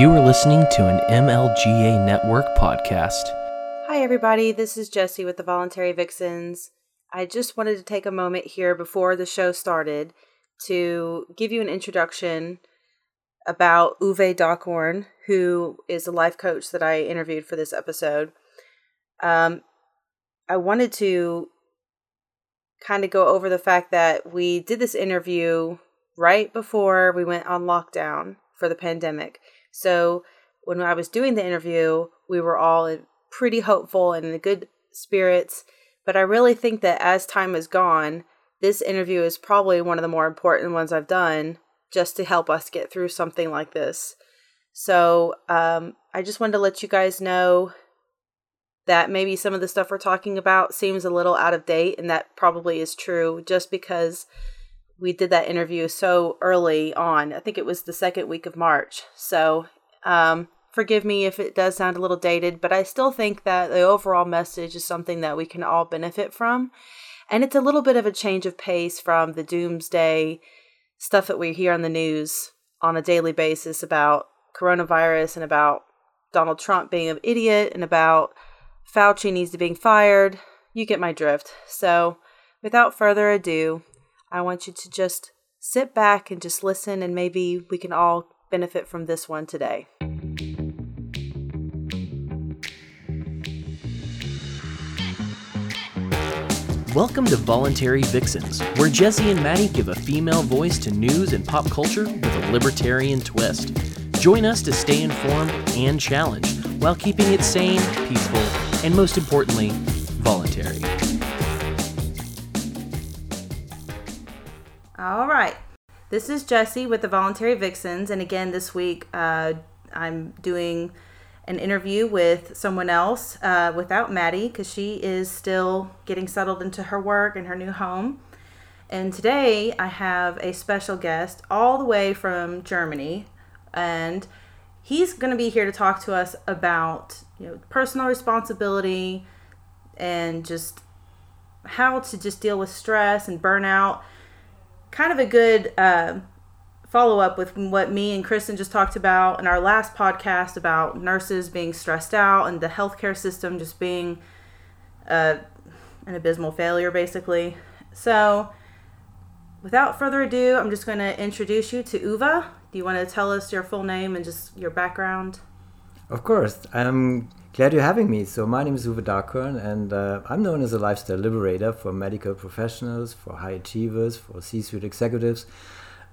You are listening to an MLGA Network podcast. Hi, everybody. This is Jesse with the Voluntary Vixens. I just wanted to take a moment here before the show started to give you an introduction about Uwe Dockhorn, who is a life coach that I interviewed for this episode. Um, I wanted to kind of go over the fact that we did this interview right before we went on lockdown for the pandemic. So when I was doing the interview, we were all pretty hopeful and in good spirits. But I really think that as time has gone, this interview is probably one of the more important ones I've done just to help us get through something like this. So um, I just wanted to let you guys know that maybe some of the stuff we're talking about seems a little out of date, and that probably is true just because we did that interview so early on. I think it was the second week of March. So um, forgive me if it does sound a little dated, but I still think that the overall message is something that we can all benefit from. And it's a little bit of a change of pace from the doomsday stuff that we hear on the news on a daily basis about coronavirus and about Donald Trump being an idiot and about Fauci needs to be fired. You get my drift. So, without further ado, I want you to just sit back and just listen, and maybe we can all benefit from this one today. Welcome to Voluntary Vixens, where Jesse and Maddie give a female voice to news and pop culture with a libertarian twist. Join us to stay informed and challenged while keeping it sane, peaceful, and most importantly, This is Jesse with the Voluntary Vixens. And again, this week uh, I'm doing an interview with someone else uh, without Maddie because she is still getting settled into her work and her new home. And today I have a special guest all the way from Germany. And he's going to be here to talk to us about you know personal responsibility and just how to just deal with stress and burnout kind of a good uh, follow up with what me and Kristen just talked about in our last podcast about nurses being stressed out and the healthcare system just being uh, an abysmal failure, basically. So, without further ado, I'm just going to introduce you to Uwe. Do you want to tell us your full name and just your background? Of course. I'm glad you're having me. So, my name is Uwe Dockhorn, and uh, I'm known as a lifestyle liberator for medical professionals, for high achievers, for C suite executives.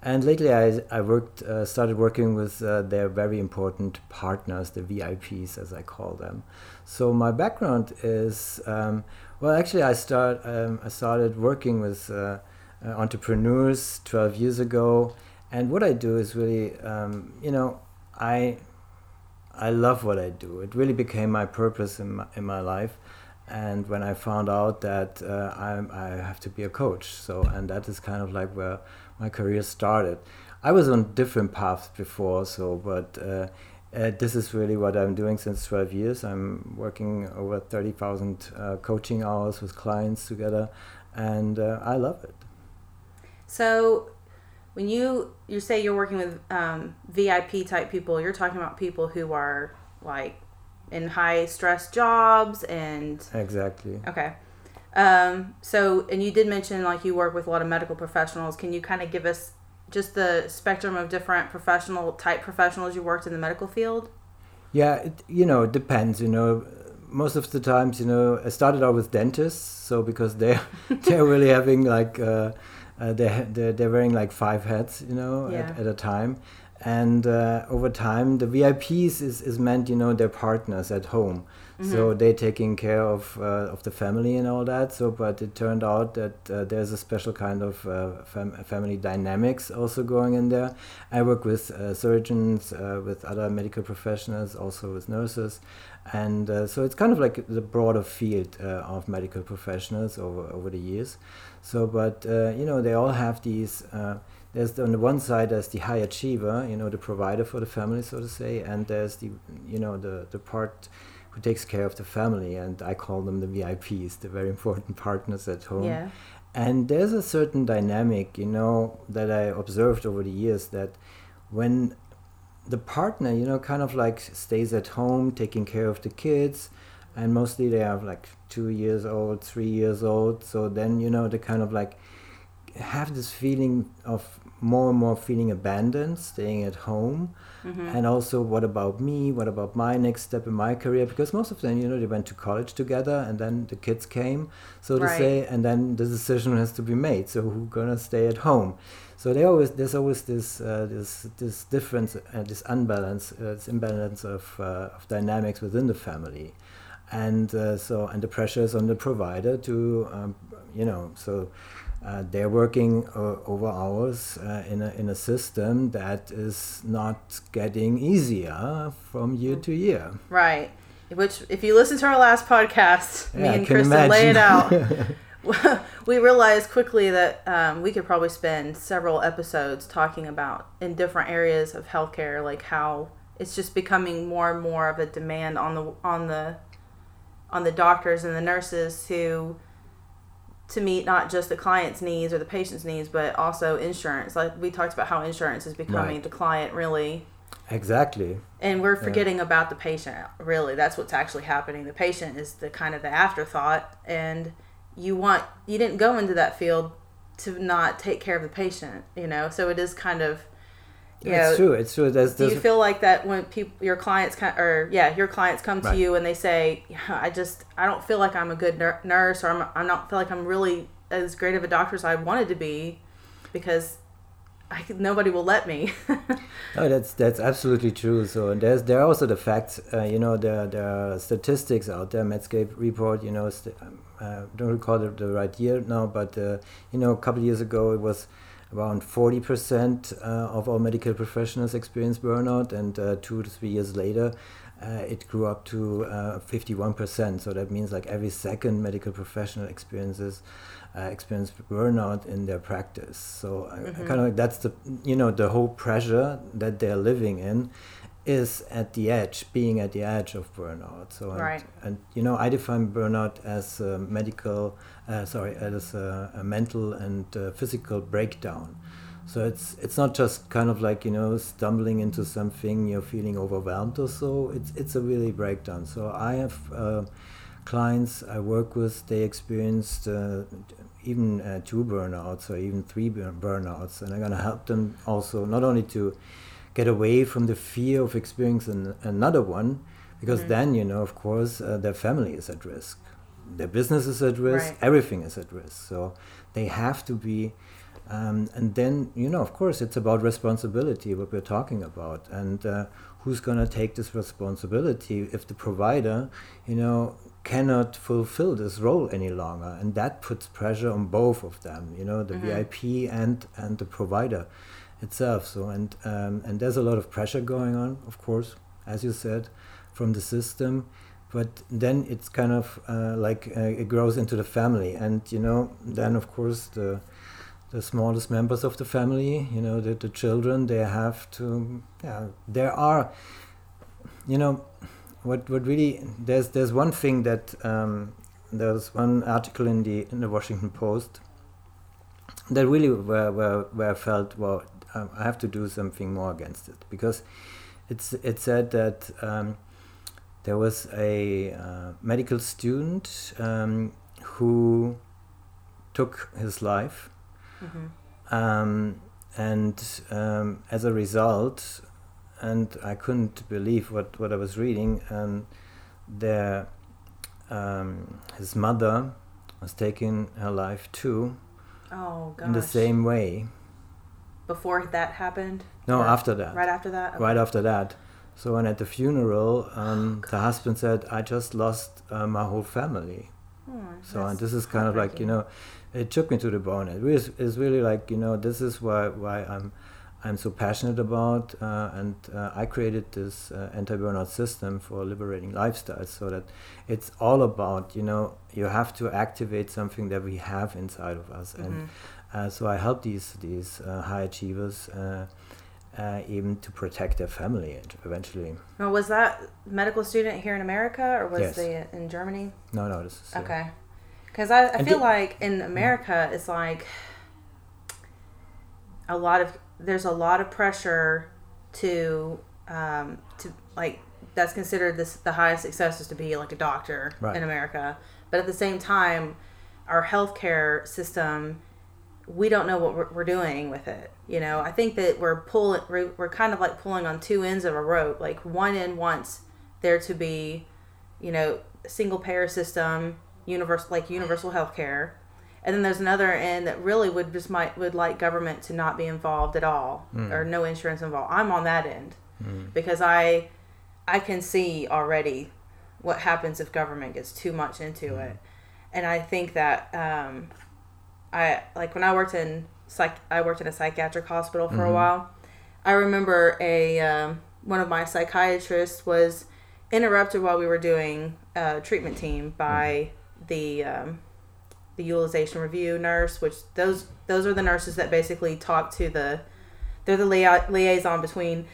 And lately, I, I worked, uh, started working with uh, their very important partners, the VIPs, as I call them. So, my background is um, well, actually, I, start, um, I started working with uh, uh, entrepreneurs 12 years ago. And what I do is really, um, you know, I I love what I do. It really became my purpose in my, in my life. And when I found out that uh, I, I have to be a coach, so and that is kind of like where my career started. I was on different paths before, so but uh, uh, this is really what I'm doing since 12 years. I'm working over 30,000 uh, coaching hours with clients together, and uh, I love it. So when you you say you're working with um, VIP type people, you're talking about people who are like in high stress jobs and exactly okay. Um, so and you did mention like you work with a lot of medical professionals. Can you kind of give us just the spectrum of different professional type professionals you worked in the medical field? Yeah, it, you know, it depends. You know, most of the times, you know, I started out with dentists, so because they they're really having like. Uh, uh, they're, they're, they're wearing like five hats, you know, yeah. at, at a time. And uh, over time, the VIPs is, is meant, you know, their partners at home. Mm-hmm. So they're taking care of uh, of the family and all that. So, but it turned out that uh, there's a special kind of uh, fam- family dynamics also going in there. I work with uh, surgeons, uh, with other medical professionals, also with nurses, and uh, so it's kind of like the broader field of medical professionals over over the years. So, but uh, you know, they all have these. Uh, there's on the one side there's the high achiever, you know, the provider for the family, so to say, and there's the you know the the part who takes care of the family, and I call them the VIPs, the very important partners at home. Yeah. And there's a certain dynamic, you know, that I observed over the years that when the partner, you know, kind of like stays at home taking care of the kids, and mostly they have like two years old, three years old. So then you know they kind of like have this feeling of more and more feeling abandoned, staying at home, mm-hmm. and also what about me? What about my next step in my career? Because most of them, you know, they went to college together, and then the kids came, so right. to say, and then the decision has to be made. So who's gonna stay at home? So they always there's always this uh, this this difference, uh, this unbalance, uh, this imbalance of uh, of dynamics within the family, and uh, so and the pressures on the provider to um, you know so uh, they're working uh, over hours uh, in, a, in a system that is not getting easier from year to year. Right. Which, if you listen to our last podcast, yeah, me and Kristen lay it out. we realized quickly that um, we could probably spend several episodes talking about in different areas of healthcare, like how it's just becoming more and more of a demand on the on the on the doctors and the nurses to to meet not just the client's needs or the patient's needs, but also insurance. Like we talked about how insurance is becoming right. the client really. Exactly. And we're forgetting yeah. about the patient. Really, that's what's actually happening. The patient is the kind of the afterthought, and you want you didn't go into that field to not take care of the patient. You know, so it is kind of you it's true. It's true. Do you feel like that when people, your clients, come, or yeah, your clients come to right. you and they say, yeah, "I just, I don't feel like I'm a good nurse, or I'm, I don't feel like I'm really as great of a doctor as I wanted to be, because I, nobody will let me." no, that's that's absolutely true. So and there's there are also the facts. Uh, you know, there there are statistics out there. Medscape report. You know, st- um, uh, don't recall the, the right year now, but uh, you know, a couple of years ago it was around 40% uh, of our medical professionals experience burnout, and uh, two to three years later, uh, it grew up to 51%. So that means like every second medical professional experiences uh, experience burnout in their practice. So mm-hmm. kind of like that's the you know the whole pressure that they're living in is at the edge, being at the edge of burnout. So and, right. and you know I define burnout as medical uh, sorry, as a, a, mental and uh, physical breakdown. So it's it's not just kind of like you know stumbling into something, you're feeling overwhelmed or so. It's it's a really breakdown. So I have uh, clients I work with. They experienced uh, even uh, two burnouts or even three burnouts, and I'm gonna help them also not only to get away from the fear of experiencing another one, because mm-hmm. then you know of course uh, their family is at risk their business is at risk, right. everything is at risk. So they have to be. Um, and then, you know, of course, it's about responsibility, what we're talking about. And uh, who's going to take this responsibility if the provider, you know, cannot fulfill this role any longer? And that puts pressure on both of them, you know, the mm-hmm. VIP and, and the provider itself. So, and, um, and there's a lot of pressure going on, of course, as you said, from the system but then it's kind of uh, like uh, it grows into the family. And you know then of course the the smallest members of the family you know the, the children they have to yeah there are you know what what really there's there's one thing that um, there's one article in the in the Washington Post that really where where, where I felt well um, I have to do something more against it. Because it's it said that um, there was a uh, medical student um, who took his life. Mm-hmm. Um, and um, as a result, and I couldn't believe what, what I was reading, um, there, um, his mother was taking her life too. Oh. In the same way. Before that happened? No, after that. Right after that? Okay. Right after that. So when at the funeral, um, oh, the husband said, "I just lost uh, my whole family." Oh, so and this is kind of like you know, it took me to the bone. It is it's really like you know this is why why I'm I'm so passionate about, uh, and uh, I created this uh, anti-burnout system for liberating lifestyles, so that it's all about you know you have to activate something that we have inside of us, mm-hmm. and uh, so I help these these uh, high achievers uh, uh, even to protect their family eventually. Well, was that medical student here in America or was yes. they in Germany? No, no, this is okay. Because I, I feel like in America it's like a lot of there's a lot of pressure to um, to like that's considered this the highest success is to be like a doctor Right. in America. But at the same time, our healthcare system, we don't know what we're, we're doing with it. You know, I think that we're pulling, we're, we're kind of like pulling on two ends of a rope. Like one end wants there to be, you know, single payer system, universal like universal health care, and then there's another end that really would just might would like government to not be involved at all hmm. or no insurance involved. I'm on that end hmm. because I I can see already what happens if government gets too much into hmm. it, and I think that um, I like when I worked in psych I worked in a psychiatric hospital for a while. I remember a um, one of my psychiatrists was interrupted while we were doing a treatment team by the um, the utilization review nurse, which those those are the nurses that basically talk to the they're the lia- liaison between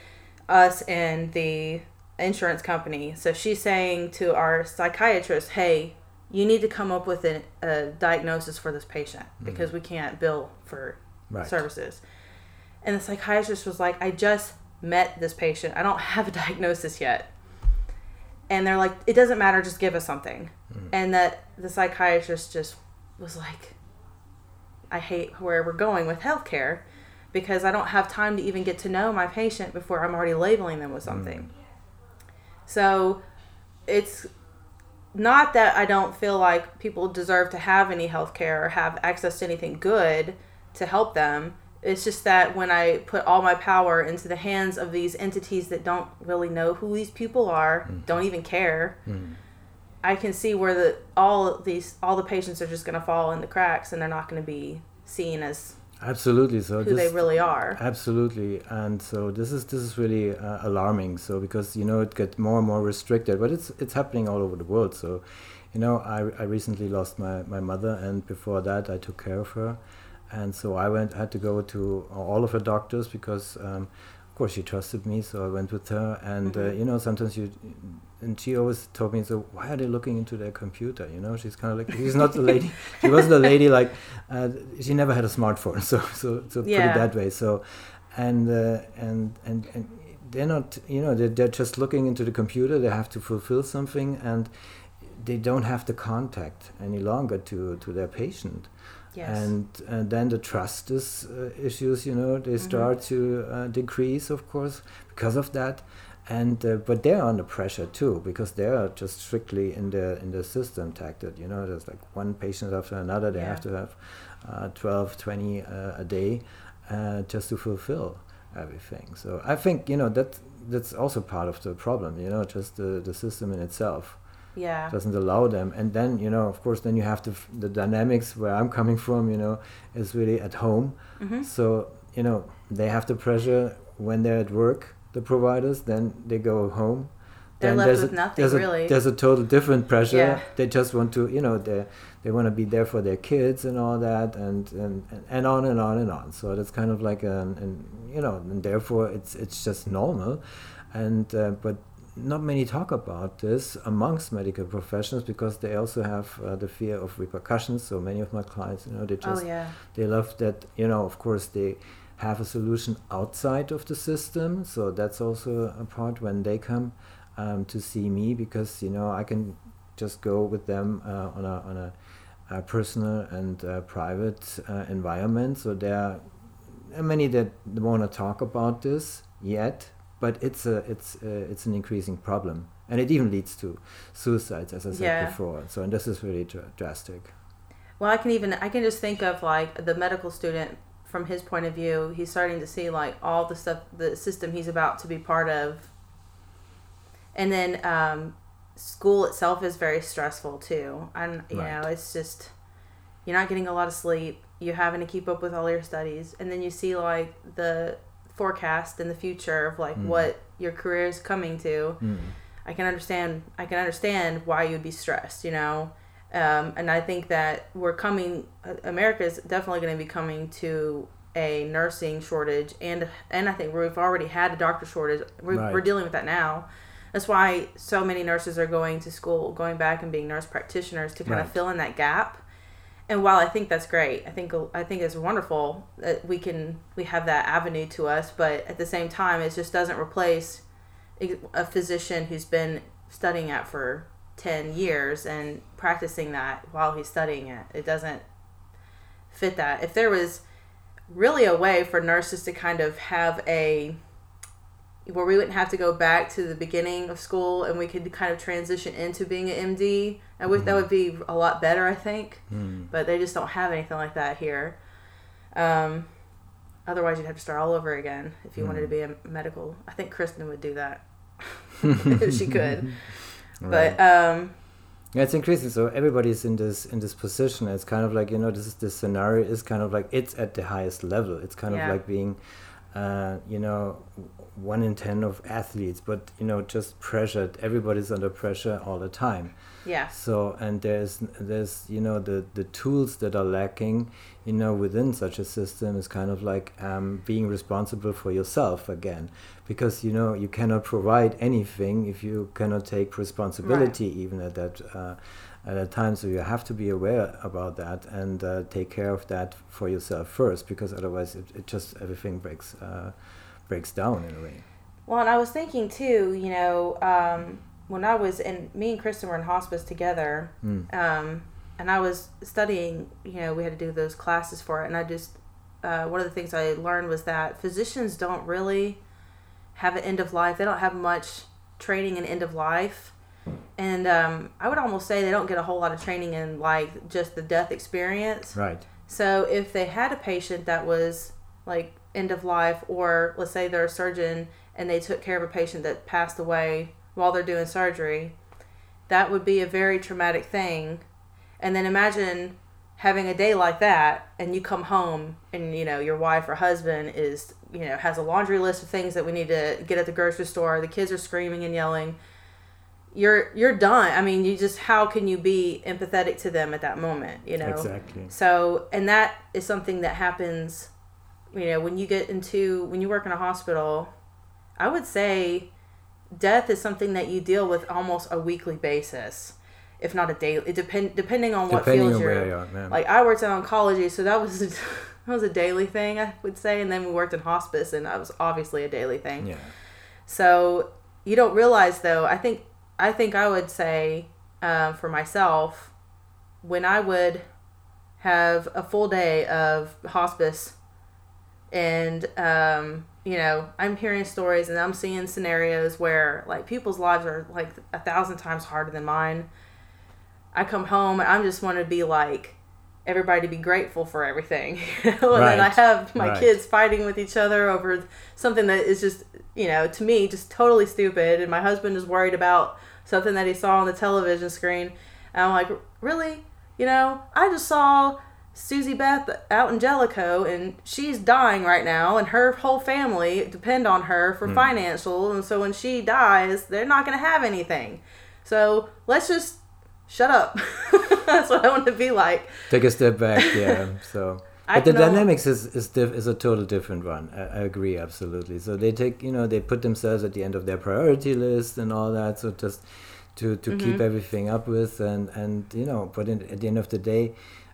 us and the insurance company. So she's saying to our psychiatrist, "Hey, you need to come up with an, a diagnosis for this patient mm-hmm. because we can't bill for Right. services." And the psychiatrist was like, "I just met this patient. I don't have a diagnosis yet." And they're like, "It doesn't matter. Just give us something." Mm-hmm. And that the psychiatrist just was like, I hate where we're going with healthcare because I don't have time to even get to know my patient before I'm already labeling them with something. Mm. So it's not that I don't feel like people deserve to have any health care or have access to anything good to help them. It's just that when I put all my power into the hands of these entities that don't really know who these people are, hmm. don't even care, hmm. I can see where the all these all the patients are just going to fall in the cracks and they're not going to be seen as Absolutely. So who this, they really are. Absolutely, and so this is this is really uh, alarming. So because you know it gets more and more restricted, but it's it's happening all over the world. So, you know, I, I recently lost my, my mother, and before that I took care of her, and so I went had to go to all of her doctors because, um, of course, she trusted me. So I went with her, and uh, you know sometimes you, and she always told me, so why are they looking into their computer? You know, she's kind of like she's not the lady. she wasn't a lady like uh, she never had a smartphone. So so so put it that way. So, and uh, and and and they're not. You know, they're, they're just looking into the computer. They have to fulfill something, and they don't have the contact any longer to to their patient. Yes. And, and then the trust is, uh, issues, you know, they start to uh, decrease, of course, because of that. And uh, but they're under pressure too because they are just strictly in the in the system tacted. You know, there's like one patient after another. They have to have uh, 12, 20 uh, a day uh, just to fulfill everything. So I think you know that that's also part of the problem. You know, just the the system in itself yeah. doesn't allow them and then you know of course then you have to f- the dynamics where i'm coming from you know is really at home Mm-hmm. so you know they have the pressure when they're at work the providers then they go home They're then left there's with a, nothing, there's a, really. there's a total different pressure Yeah. they just want to you know they they want to be there for their kids and all that and and and- and on and on and on so that's kind of like an, an you know and therefore it's it's just normal and uh, but not many talk about this amongst medical professionals because they also have uh, the fear of repercussions. So many of my clients you know they Oh just yeah. they love that you know of course they have a solution outside of the system. So that's also a part when they come um, to see me because you know i can just go with them uh, on a on a, uh personal and uh, private uh, environment. So there are many that want to talk about this yet but it's a it's uh, it's an increasing problem and it even leads to suicides as i said Yeah. before so and this is really dr- drastic Well, I can even I can just think of like the medical student from his point of view. He's starting to see like all the stuff, the system he's about to be part of, and then um, school itself is very stressful too. And you Right. know, it's just you're not getting a lot of sleep. You're having to keep up with all your studies, and then you see like the forecast in the future of like what your career is coming to. I can understand. I can understand why you'd be stressed. You know, um, and I think that we're coming. uh, America is definitely going to be coming to a nursing shortage, and and I think we've already had a doctor shortage. We're, Right. we're dealing with that now. That's why so many nurses are going to school, going back and being nurse practitioners to kind of fill in that gap. And while I think that's great, I think I think it's wonderful that we can we have that avenue to us, but at the same time, it just doesn't replace a physician who's been studying it for 10 years and practicing that while he's studying it. It doesn't fit that. If there was really a way for nurses to kind of have a where we wouldn't have to go back to the beginning of school and we could kind of transition into being an MD. I wish that would be a lot better, I think. Mm. But they just don't have anything like that here. Um, otherwise, you'd have to start all over again if you mm. wanted to be a medical. I think Kristen would do that if she could. Right. But um, yeah, it's increasing. So everybody's in this in this position. It's kind of like you know this is this scenario is kind of like it's at the highest level. It's kind yeah. of like being, uh, you know, one in ten of athletes, but you know just pressured. Everybody's under pressure all the time. Yeah. So and there's there's you know the the tools that are lacking, you know, within such a system is kind of like um, being responsible for yourself again, because you know you cannot provide anything if you cannot take responsibility right. even at that. Uh, at a time, so you have to be aware about that and uh, take care of that for yourself first, because otherwise it, it just everything breaks uh, breaks down in a way. Well, and I was thinking too, you know, um, when I was in, me and Kristen were in hospice together, mm. um, and I was studying, you know, we had to do those classes for it, and I just, uh, one of the things I learned was that physicians don't really have an end of life. They don't have much training in end of life. And um, I would almost say they don't get a whole lot of training in like just the death experience. Right. So if they had a patient that was like end of life, or let's say they're a surgeon and they took care of a patient that passed away while they're doing surgery, that would be a very traumatic thing. And then imagine having a day like that and you come home and you know your wife or husband is you know has a laundry list of things that we need to get at the grocery store. The kids are screaming and yelling. You're you're done. I mean you just how can you be empathetic to them at that moment you know? Exactly. So and that is something that happens you know when you get into when you work in a hospital i would say death is something that you deal with almost a weekly basis, if not a daily. It depend depending on what depending field you're. You are, like I worked in oncology, so that was that was a daily thing I would say, and then we worked in hospice, and that was obviously a daily thing. Yeah. So you don't realize though. I think I think I would say uh, for myself when I would have a full day of hospice and um, you know, I'm hearing stories and I'm seeing scenarios where like people's lives are like a thousand times harder than mine. I come home and I just want to be like everybody to be grateful for everything. and right. then I have my right. kids fighting with each other over something that is just, you know, to me just totally stupid and my husband is worried about something that he saw on the television screen. And I'm like, "Really? You know, I just saw Susie Beth out in Jellicoe, and she's dying right now, and her whole family depend on her for mm. financial. And so when she dies, they're not going to have anything. So let's just shut up. That's what I want to be like. Take a step back, yeah. So. but the dynamics is is, diff, is a total different one. I, I, agree absolutely. So they take you know they put themselves at the end of their priority list and all that. So just to to mm-hmm. keep everything up with and and you know, but in, at the end of the day,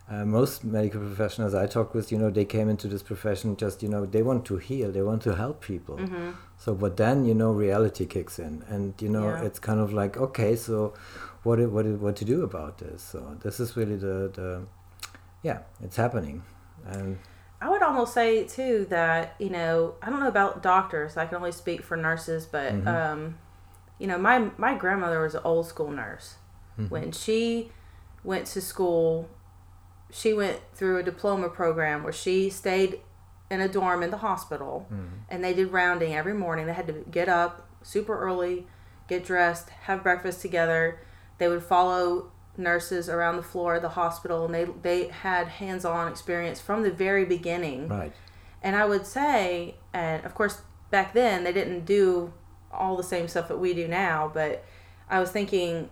uh, most medical professionals I talk with, you know, they came into this profession just, you know, they want to heal, they want to help people. Mm-hmm. So, but then, you know, reality kicks in, and you know, yeah. it's kind of like, okay, so what, what, what to do about this? So, this is really the, the, yeah, it's happening, and. I would almost say too that you know I don't know about doctors. I can only speak for nurses, but mm-hmm. um, you know my my grandmother was an old school nurse. Mm-hmm. When she went to school she went through a diploma program where she stayed in a dorm in the hospital mm. and they did rounding every morning. They had to get up super early, get dressed, have breakfast together. They would follow nurses around the floor of the hospital and they they had hands-on experience from the very beginning. Right. And I would say and of course back then they didn't do all the same stuff that we do now, but I was thinking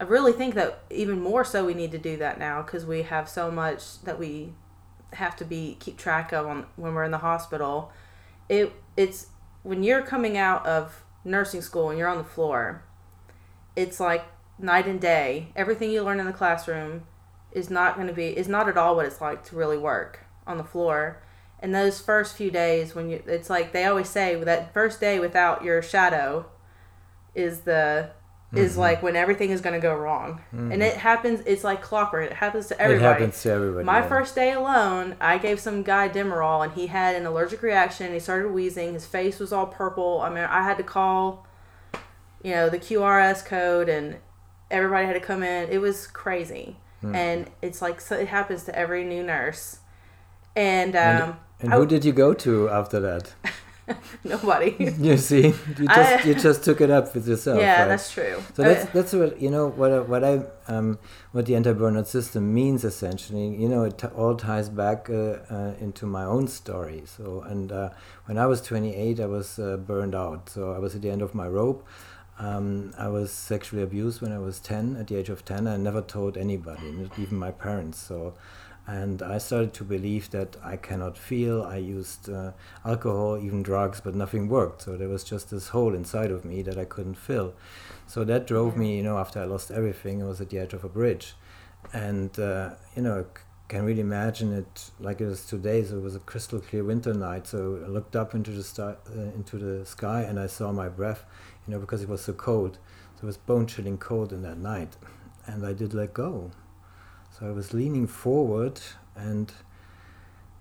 I really think that even more so we need to do that now because we have so much that we have to be keep track of on when we're in the hospital. It it's when you're coming out of nursing school and you're on the floor, it's like night and day. Everything you learn in the classroom is not going to be is not at all what it's like to really work on the floor. And those first few days when you it's like they always say that first day without your shadow is the is Mm-hmm. like when everything is going to go wrong. And it happens it's like clockwork. It happens to everybody. It happens to everybody. My yeah. first day alone, I gave some guy Demerol, and he had an allergic reaction. He started wheezing. His face was all purple. I mean, I had to call, you know, the QRS code, and everybody had to come in. It was crazy, Hmm. and it's like so it happens to every new nurse, and And, um, and I- who did you go to after that? nobody. You see, you just I- you just took it up with yourself. yeah, right? that's true. So Uh, that's that's what you know what what I um, what the anti-burnout system means essentially. You know, it t- all ties back uh, uh, into my own story. So and uh, when I was 28, I was uh, burned out. So I was at the end of my rope. Um, I was sexually abused when I was 10. At the age of 10, I never told anybody, not even my parents. So. And I started to believe that I cannot feel. I used uh, alcohol, even drugs, but nothing worked. So there was just this hole inside of me that I couldn't fill. So that drove me, you know, after I lost everything, I was at the edge of a bridge. And, uh, you know, I can really imagine it like it was today. So it was a crystal clear winter night. So I looked up into the, star, uh, into the sky and I saw my breath, you know, because it was so cold. So it was bone chilling cold in that night. And I did let go. So I was leaning forward and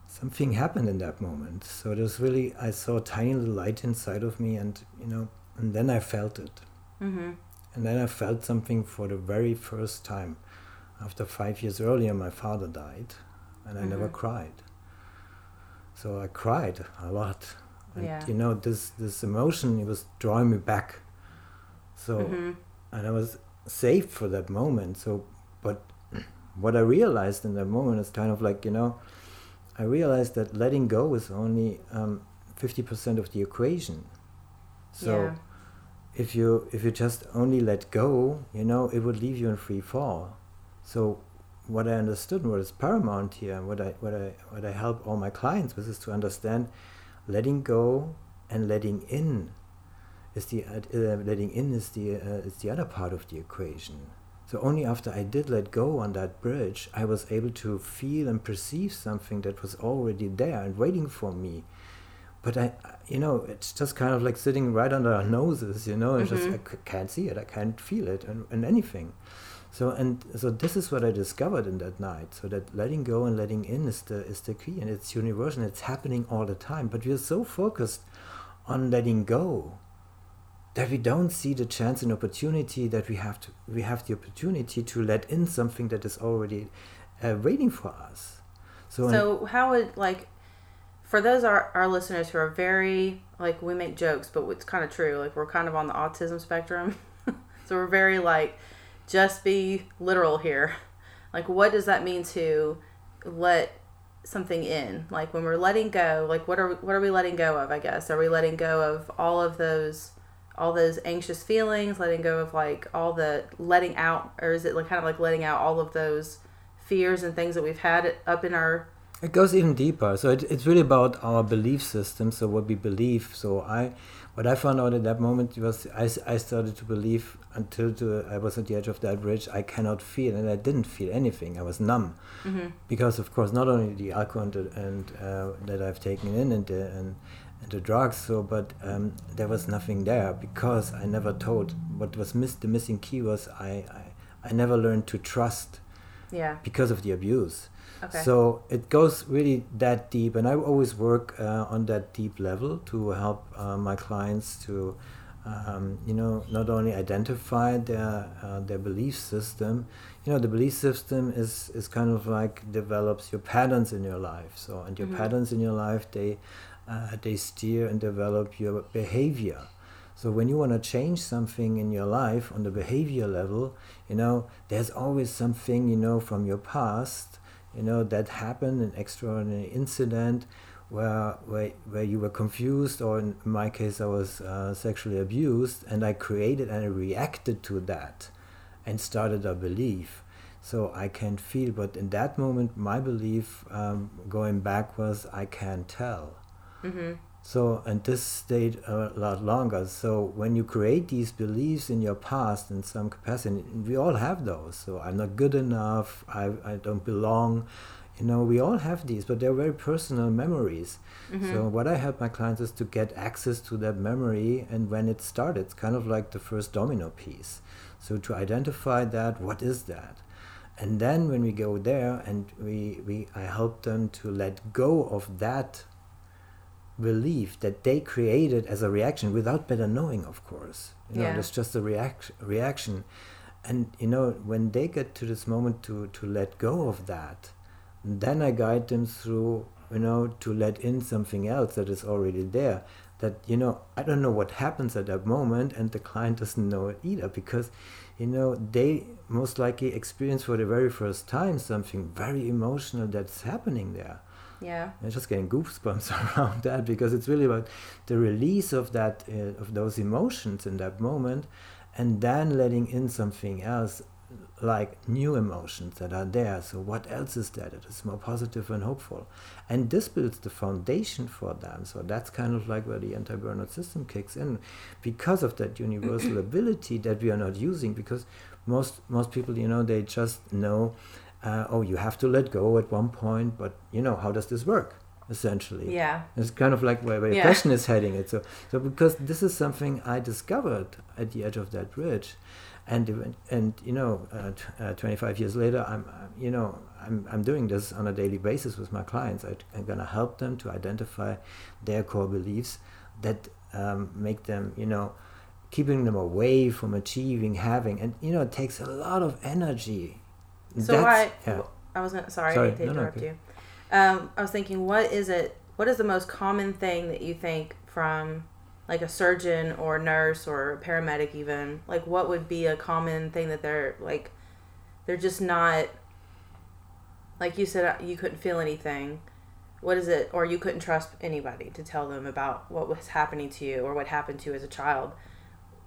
something happened in that moment. So it was really, I saw a tiny little light inside of me and, you know, and then I felt it. hmm And then I felt something for the very first time. After five years earlier, my father died, and I never Mhm. cried. So I cried a lot. And, Yeah. you know, this, this emotion, it was drawing me back. So, hmm and I was safe for that moment. So, but what I realized in that moment is kind of like, you know, I realized that letting go is only um, 50% of the equation. So, Yeah. if you if you just only let go, you know, it would leave you in free fall. So what I understood and what is paramount here, and what I what I what I help all my clients with is to understand letting go and letting in is the uh, uh, letting in is the uh, is the other part of the equation. So only after I did let go on that bridge, I was able to feel and perceive something that was already there and waiting for me. But I, you know, it's just kind of like sitting right under our noses, you know. It's just mm-hmm. I can't see it, I can't feel it, and, and anything. So and so this is what I discovered in that night. So that letting go and letting in is the is the key, and it's universal. And it's happening all the time. But we are so focused on letting go that we don't see the chance and opportunity that we have to we have the opportunity to let in something that is already uh, waiting for us. So, So how would like for those our, our listeners who are very like we make jokes, but it's kind of true. Like we're kind of on the autism spectrum, so we're very like just be literal here. Like what does that mean to let something in? Like when we're letting go, like what are what are we letting go of? I guess are we letting go of all of those all those anxious feelings, letting go of like all the letting out, or is it like kind of like letting out all of those fears and things that we've had up in our It goes even deeper. So it, it's really about our belief system. So what we believe. So I, what I found out at that moment was I, I started to believe until to, I was at the edge of that bridge. I cannot feel, and I didn't feel anything. I was numb because, of course, not only the alcohol and, and uh, that I've taken in and the, and, and the drugs. So, but um, there was nothing there because I never told. What was miss the missing key was I, I, I never learned to trust yeah because of the abuse. Okay. So it goes really that deep, and I always work uh, on that deep level to help uh, my clients to, um, you know, not only identify their uh, their belief system. You know, the belief system is is kind of like develops your patterns in your life. So, and your patterns in your life they uh, they steer and develop your behavior. So when you want to change something in your life on the behavior level, you know, there's always something, you know, from your past, you know, that happened, an extraordinary incident where, where, where you were confused, or in my case, I was uh, sexually abused, and I created and I reacted to that and started a belief. So I can feel, but in that moment, my belief um, going back was, I can't tell. Mm-hmm. So, and this stayed a lot longer. So, when you create these beliefs in your past in some capacity, we all have those. So, I'm not good enough, I, I don't belong, you know we all have these but they're very personal memories Mm-hmm. so what i help my clients is to get access to that memory and when it started it's kind of like the first domino piece so to identify that what is that and then when we go there and we, we i help them to let go of that belief that they created as a reaction without better knowing of course. You know it's just a react, reaction. And you know when they get to this moment to to let go of that then i guide them through you know to let in something else that is already there that you know i don't know what happens at that moment and the client doesn't know it either because you know they most likely experience for the very first time something very emotional that's happening there Yeah. I'm just getting goosebumps around that because it's really about the release of that uh, of those emotions in that moment, and then letting in something else, like new emotions that are there. So what else is there that is more positive and hopeful, and this builds the foundation for them. So that's kind of like where the anti-burnout system kicks in, because of that universal ability that we are not using. Because most most people, you know, they just know uh, oh, you have to let go at one point, but you know, how does this work? Essentially, Yeah. it's kind of like where, where Yeah. the question is heading it. So, so because this is something I discovered at the edge of that bridge, and and you know, uh, t- uh, 25 years later, I'm you know I'm I'm doing this on a daily basis with my clients. I, I'm gonna help them to identify their core beliefs that um, make them you know keeping them away from achieving having and you know it takes a lot of energy So I, yeah. I was gonna. Sorry, Sorry, to no, interrupt you. Um, I was thinking, what is it? What is the most common thing that you think from like a surgeon or nurse or a paramedic even? Like, what would be a common thing that they're like? They're just not. Like you said, you couldn't feel anything. What is it? Or you couldn't trust anybody to tell them about what was happening to you or what happened to you as a child.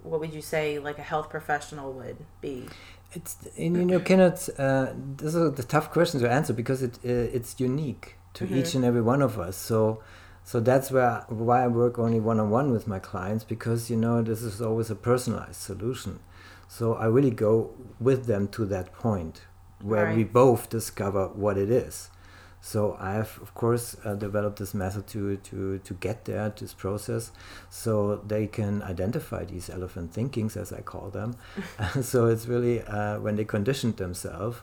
What would you say, like a health professional would be? It's and you know cannot. Uh, this is a tough question to answer because it uh, it's unique to each and every one of us. So so that's where why I work only one on one with my clients because you know this is always a personalized solution. So I really go with them to that point where we both discover what it is. So I have, of course, uh, developed this method to, to, to get there, this process, so they can identify these elephant thinkings, as I call them. so it's really uh, when they conditioned themselves.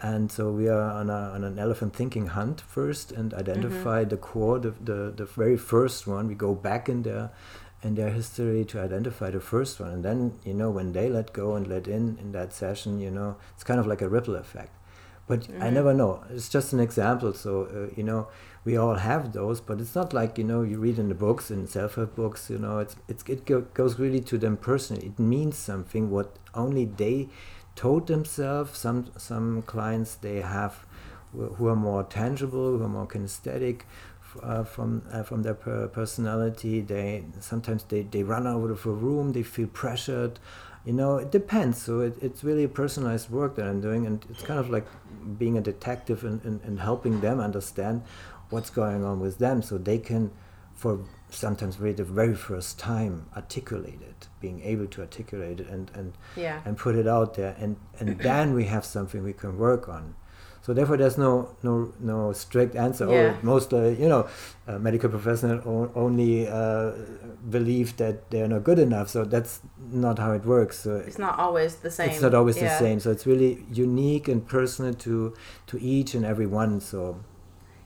And so we are on, a, on an elephant thinking hunt first and identify the core, the, the, the very first one. We go back in there in their history to identify the first one. And then, you know, when they let go and let in in that session, you know, it's kind of like a ripple effect but I never know. It's just an example. So uh, you know, we all have those, but it's not like you know you read in the books in self-help books. You know, it's it's it go, goes really to them personally. It means something what only they told themselves. Some some clients they have who who are more tangible, who are more kinesthetic. Uh, from uh, from their per- personality, they sometimes they, they run out of a room. They feel pressured you know it depends so it, it's really personalized work that i'm doing and it's kind of like being a detective and, and, and helping them understand what's going on with them so they can for sometimes really the very first time articulate it being able to articulate it and and, Yeah. and put it out there and and then we have something we can work on so therefore there's no no no strict answer Yeah. or most uh, you know uh, medical professionals o- only uh, believe that they're not good enough so that's not how it works so It's not always the same. it's not always the same so it's really unique and personal to to each and every one so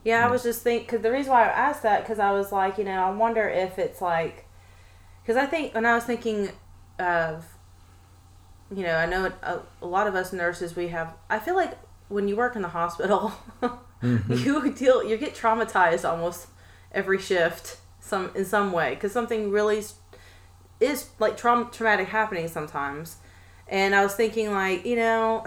Yeah, I was just think because the reason why I asked that because I was like, you know, I wonder if it's like, because I think when I was thinking of, you know, I know a, a lot of us nurses we have. I feel like when you work in the hospital, mm-hmm. you deal you get traumatized almost every shift some in some way because something really is like traum- traumatic happening sometimes. And I was thinking like, you know,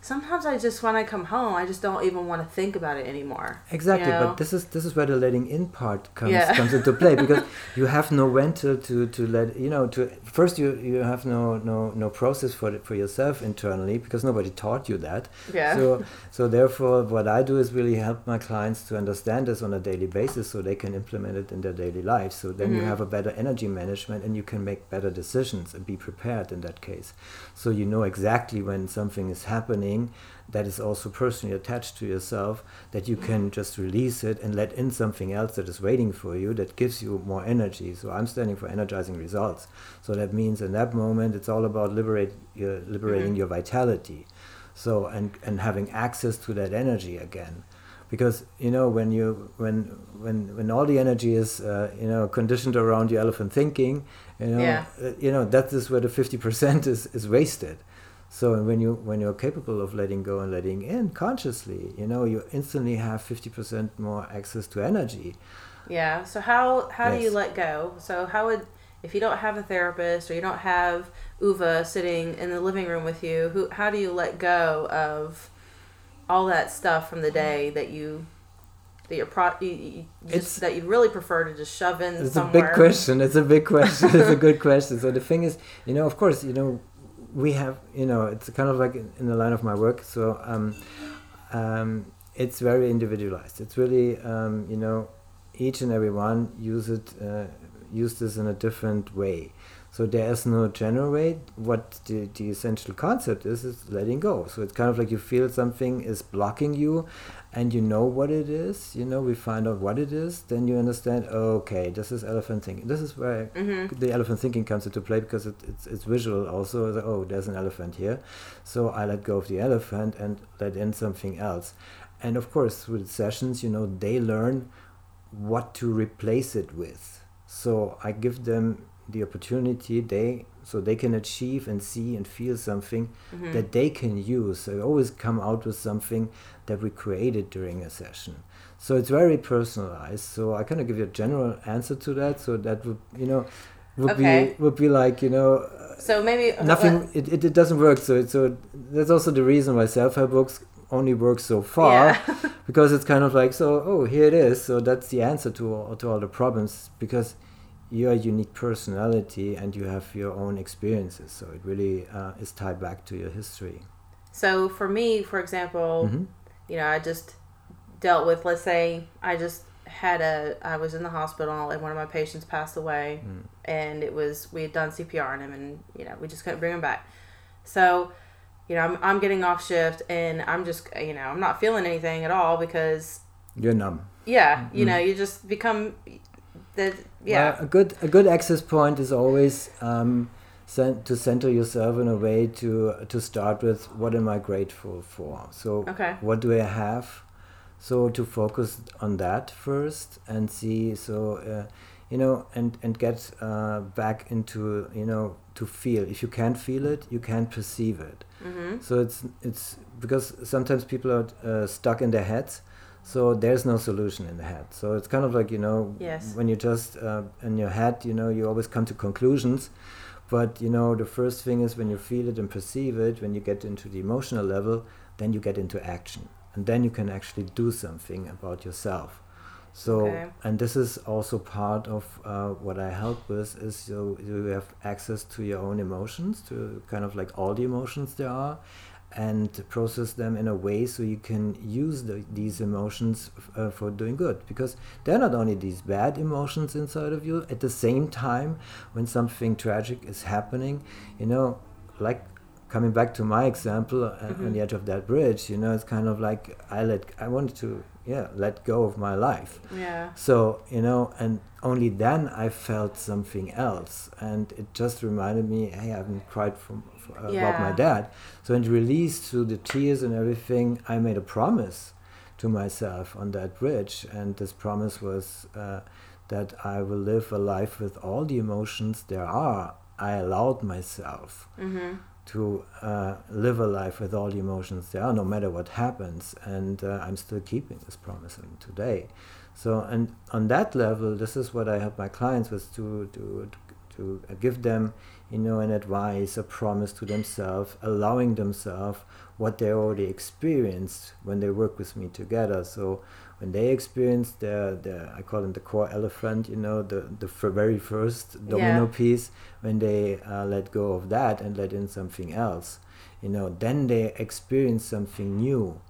sometimes I just when I come home, I just don't even want to think about it anymore. Exactly, you know? but this is this is where the letting in part comes Yeah. comes into play because you have no venture to to let you know to first you you have no no no process for for yourself internally because nobody taught you that. Yeah. So so therefore, what I do is really help my clients to understand this on a daily basis so they can implement it in their daily life. So then you Mhm. have a better energy management and you can make better decisions and be prepared in that case. So you know exactly when something is happening happening that is also personally attached to yourself that you can just release it and let in something else that is waiting for you that gives you more energy. So i'm standing for energizing results. So that means in that moment it's all about liberate your, liberating mm-hmm. your vitality. So and and having access to that energy again. Because you know when you when when when all the energy is uh, you know conditioned around your elephant thinking you know yeah. uh, you know that is where the 50% is is wasted so when you when you're capable of letting go and letting in consciously, you know, you instantly have fifty percent more access to energy. Yeah. So how how yes. do you let go? So how would if you don't have a therapist or you don't have Uwe sitting in the living room with you, who how do you let go of all that stuff from the day that you that you're pro you, you just, it's, that you really prefer to just shove in it's somewhere. a big question it's a big question it's a good question so the thing is you know of course you know we have you know it's kind of like in the line of my work. So um, um, it's very individualized. It's really um, you know each and every one use it uh, use this in a different way. So there is no general way. What the, the essential concept is is letting go. So it's kind of like you feel something is blocking you and you know what it is, you know, we find out what it is, then you understand, okay, this is elephant thinking. This is where mm-hmm. the elephant thinking comes into play because it, it's, it's visual also. Like, oh, there's an elephant here. So I let go of the elephant and let in something else. And of course, with sessions, you know, they learn what to replace it with. So I give them the opportunity, they so they can achieve and see and feel something mm-hmm. that they can use. So I always come out with something that we created during a session. So it's very personalized. So I kind of give you a general answer to that. So that would you know would okay. be would be like you know. So maybe uh, nothing. It, it, it doesn't work. So so that's also the reason why self help books only work so far yeah. because it's kind of like so oh here it is so that's the answer to all, to all the problems because you're a unique personality and you have your own experiences. So it really uh, is tied back to your history. So for me, for example, mm-hmm. You know, I just dealt with, let's say, I just had a, I was in the hospital and one of my patients passed away, mm. and it was we had done CPR on him, and you know, we just couldn't bring him back. So, you know, I'm I'm getting off shift, and I'm just, you know, I'm not feeling anything at all because you're numb. Yeah, you mm. know, you just become the yeah. Well, a good a good access point is always um, to center yourself in a way to to start with what am I grateful for. So okay. what do I have? So to focus on that first and see so. Uh, you know, and and get uh, back into you know to feel. If you can't feel it, you can't perceive it. Mm-hmm. So it's it's because sometimes people are uh, stuck in their heads, so there's no solution in the head so it's kind of like you know yes. when you just uh, in your head you know you always come to conclusions but you know the first thing is when you feel it and perceive it when you get into the emotional level then you get into action. And then you can actually do something about yourself. So okay. and this is also part of uh, what i help with is you, you have access to your own emotions to kind of like all the emotions there are and process them in a way so you can use the, these emotions uh, for doing good. Because they're not only these bad emotions inside of you at the same time when something tragic is happening you know like coming back to my example uh, mm-hmm. on the edge of that bridge you know it's kind of like i let i wanted to yeah let go of my life. Yeah. So you know and only then i felt something else and it just reminded me hey i haven't cried from, for, yeah. about my dad so in release through the tears and everything i made a promise to myself on that bridge and this promise was uh, that i will live a life with all the emotions there are i allowed myself mm-hmm to uh, live a life with all the emotions there are, no matter what happens. And uh, I'm still keeping this promise today. So, and on that level, this is what I help my clients with to, to, to give them, you know, an advice, a promise to themselves, allowing themselves what they already experienced when they work with me together. So, when they experience the, the I call them the core elephant, you know, the, the very first domino yeah. piece, when they uh, let go of that and let in something else, you know, then they experience something new.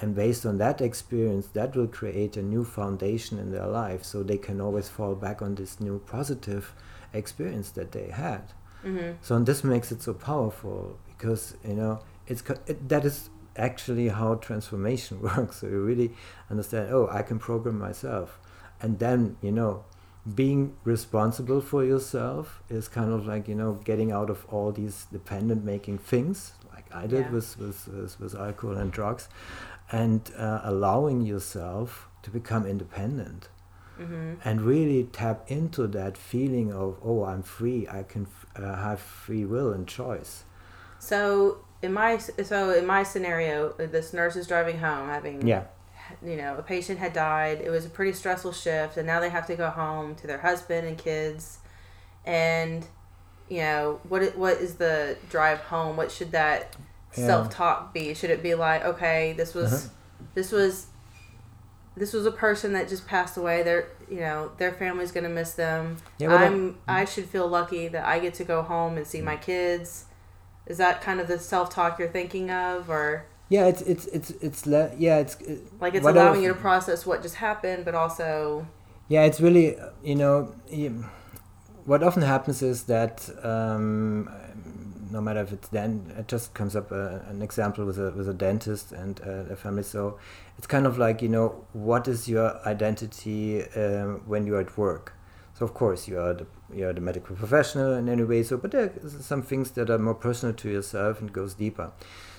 And based on that experience, that will create a new foundation in their life so they can always fall back on this new positive experience that they had. Mm-hmm. So, and this makes it so powerful because, you know, it's it, that is actually how transformation works. So you really understand, oh, I can program myself. And then, you know, being responsible for yourself is kind of like, you know, getting out of all these dependent making things, I did Yeah. with, with, with, with alcohol and drugs, and uh, allowing yourself to become independent Mm-hmm. and really tap into that feeling of, oh, I'm free, I can f- uh, have free will and choice. So in my so in my scenario, this nurse is driving home, having Yeah. you know a patient had died. It was a pretty stressful shift, and now they have to go home to their husband and kids. And you know what? What is the drive home? What should that Yeah. self talk be? Should it be like, okay, this was Uh-huh. this was this was a person that just passed away. Their you know their family's gonna miss them. Yeah, well, I'm I should feel lucky that I get to go home and see my kids. Is that kind of the self talk you're thinking of, or Yeah, it's it's it's it's le- yeah, it's it, like it's allowing you to process what just happened, but also Yeah, it's really uh, you know, what often happens is that um, no matter if it's then it just comes up uh, an example with a with a dentist and uh, a family. So it's kind of like you know, what is your identity um, when you're at work? So of course you are the you are the medical professional in any way. So but there are some things that are more personal to yourself and goes deeper.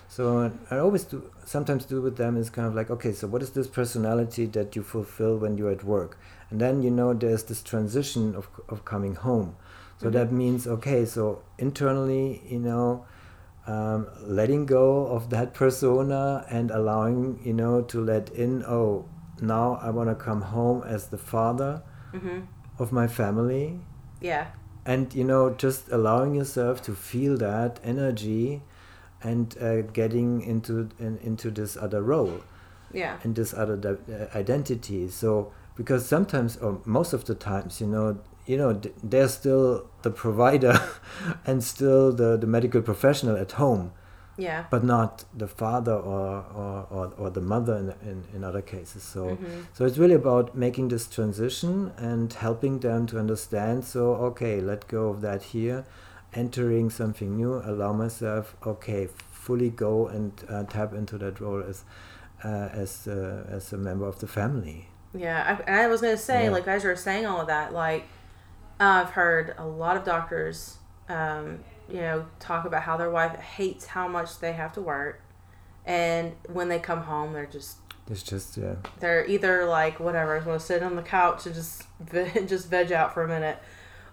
So I always do sometimes do with them is kind of like okay, so what is this personality that you fulfill when you're at work? And then you know there's this transition of of coming home. So that means okay, so internally, you know, um, letting go of that persona and allowing you know to let in oh now I want to come home as the father hmm of my family. Yeah, and you know just allowing yourself to feel that energy and uh, getting into in, into this other role. Yeah, and this other di- uh, identity. So because sometimes or most of the times you know you know they're still the provider and still the, the medical professional at home. Yeah, but not the father or or, or, or the mother in, in, in other cases. So Mhm. so it's really about making this transition and helping them to understand so okay let go of that here entering something new allow myself okay fully go and uh, tap into that role as uh, as uh, as a member of the family yeah. I, and I was gonna say, Yeah. like as you were saying all of that, like I've heard a lot of doctors, um, you know, talk about how their wife hates how much they have to work, and when they come home, they're just it's just yeah they're either like whatever, I just want to sit on the couch and just just veg out for a minute,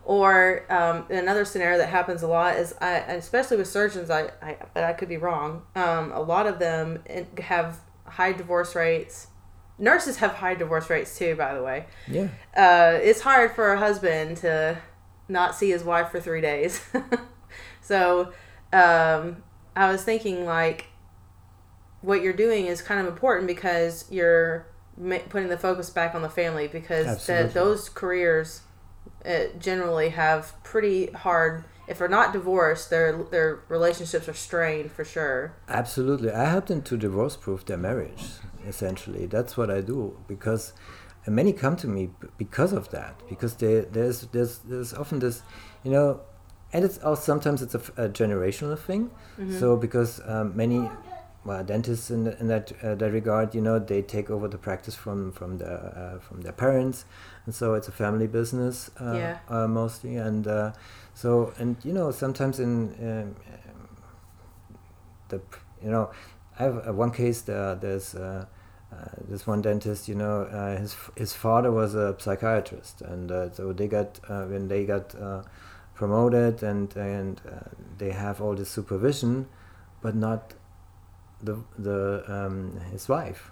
or um, another scenario that happens a lot is I, especially with surgeons, I, I but I could be wrong. Um, a lot of them have high divorce rates. Nurses have high divorce rates too, by the way. yeah Uh, it's hard for a husband to not see his wife for three days. so um, I was thinking like what you're doing is kind of important because you're putting the focus back on the family because the, those careers uh, generally have pretty hard if they're not divorced their their relationships are strained for sure Absolutely. I help them to divorce proof their marriage, essentially. That's what I do because and many come to me b- because of that because they, there's there's there's often this you know and it's also sometimes it's a generational thing so because um, many well, dentists in, the, in that uh, that regard you know they take over the practice from from the uh, from their parents and so it's a family business uh, Yeah. uh, mostly and uh, so and you know sometimes in um, the you know I have uh, one case there there's this one dentist you know uh, his his father was a psychiatrist and uh, so they got uh, when they got uh, promoted and and uh, they have all this supervision but not the the um, his wife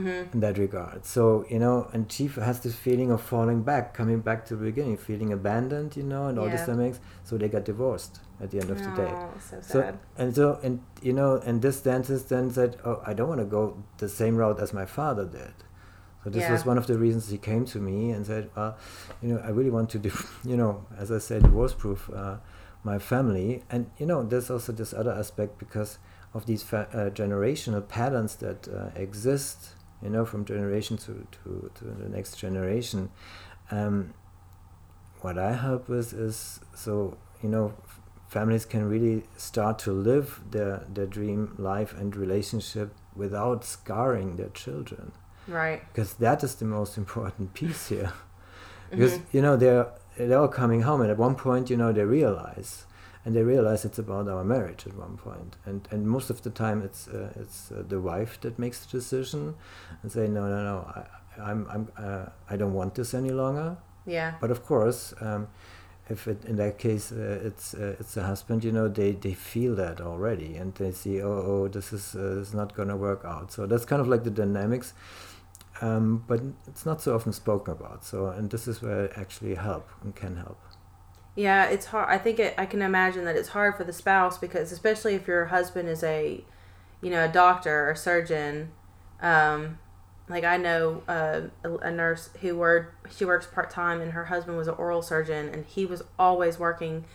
mm-hmm. in that regard. So you know, and Chief has this feeling of falling back, coming back to the beginning, feeling abandoned, you know, and all this Yeah. dynamics. So they got divorced at the end of the day. oh, so So and so and you know, and this dentist then said, "Oh, I don't want to go the same route as my father did." So this Yeah. was one of the reasons he came to me and said, "Well, you know, I really want to, div- you know, as I said, divorce-proof uh, my family." And you know, there's also this other aspect because of these fa- uh, generational patterns that uh, exist, you know, from generation to to, to the next generation. Um, what I help with is so you know, families can really start to live their their dream life and relationship without scarring their children Right. because that is the most important piece here because you know they're they're all coming home and at one point you know they realize and they realize it's about our marriage at one point. And and most of the time it's uh, it's uh, the wife that makes the decision and say no no no I, I'm I'm uh, I don't want this any longer. Yeah. but of course um, if it, in that case uh, it's uh, it's the husband you know they they feel that already and they see oh oh this is uh, is not going to work out. So that's kind of like the dynamics um, but it's not so often spoken about. So and this is where actually help and can help Yeah, it's hard. I think it, I can imagine that it's hard for the spouse because, especially if your husband is a, you know, a doctor or surgeon. Um, like I know uh, a, a nurse who worked. She works part time, and her husband was an oral surgeon, and he was always working.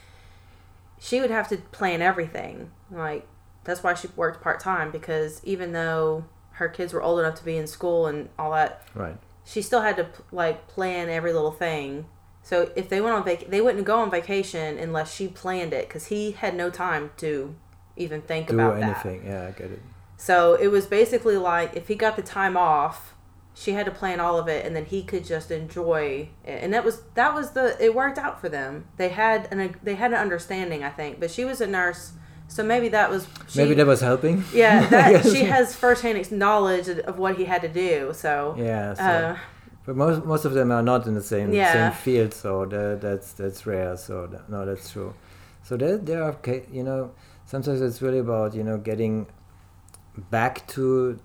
She would have to plan everything. Like that's why she worked part time because even though her kids were old enough to be in school and all that, right she still had to like plan every little thing. So if they went on vac, they wouldn't go on vacation unless she planned it because he had no time to even think do about that. anything yeah I get it So it was basically like if he got the time off, she had to plan all of it, and then he could just enjoy it. And that was that was the it worked out for them. They had an they had an understanding, I think. But she was a nurse, so maybe that was she, maybe that was helping yeah. That she has firsthand knowledge of- of what he had to do. So yeah so. uh, But most most of them are not in the same Yeah. same field, so that, that's that's rare. So that, no, that's true. So there there are you know sometimes it's really about you know getting back to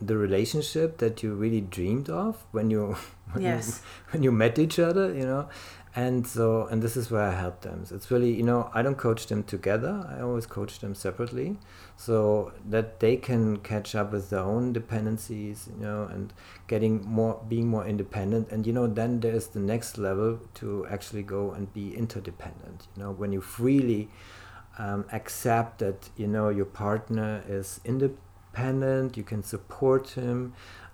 the relationship that you really dreamed of when you when Yes. you, when you met each other, you know. And so and this is where I help them. So it's really you know I don't coach them together. I always coach them separately, so that they can catch up with their own dependencies, you know, and getting more being more independent. And you know then there's the next level to actually go and be interdependent you know when you freely um, accept that you know your partner is independent you can support him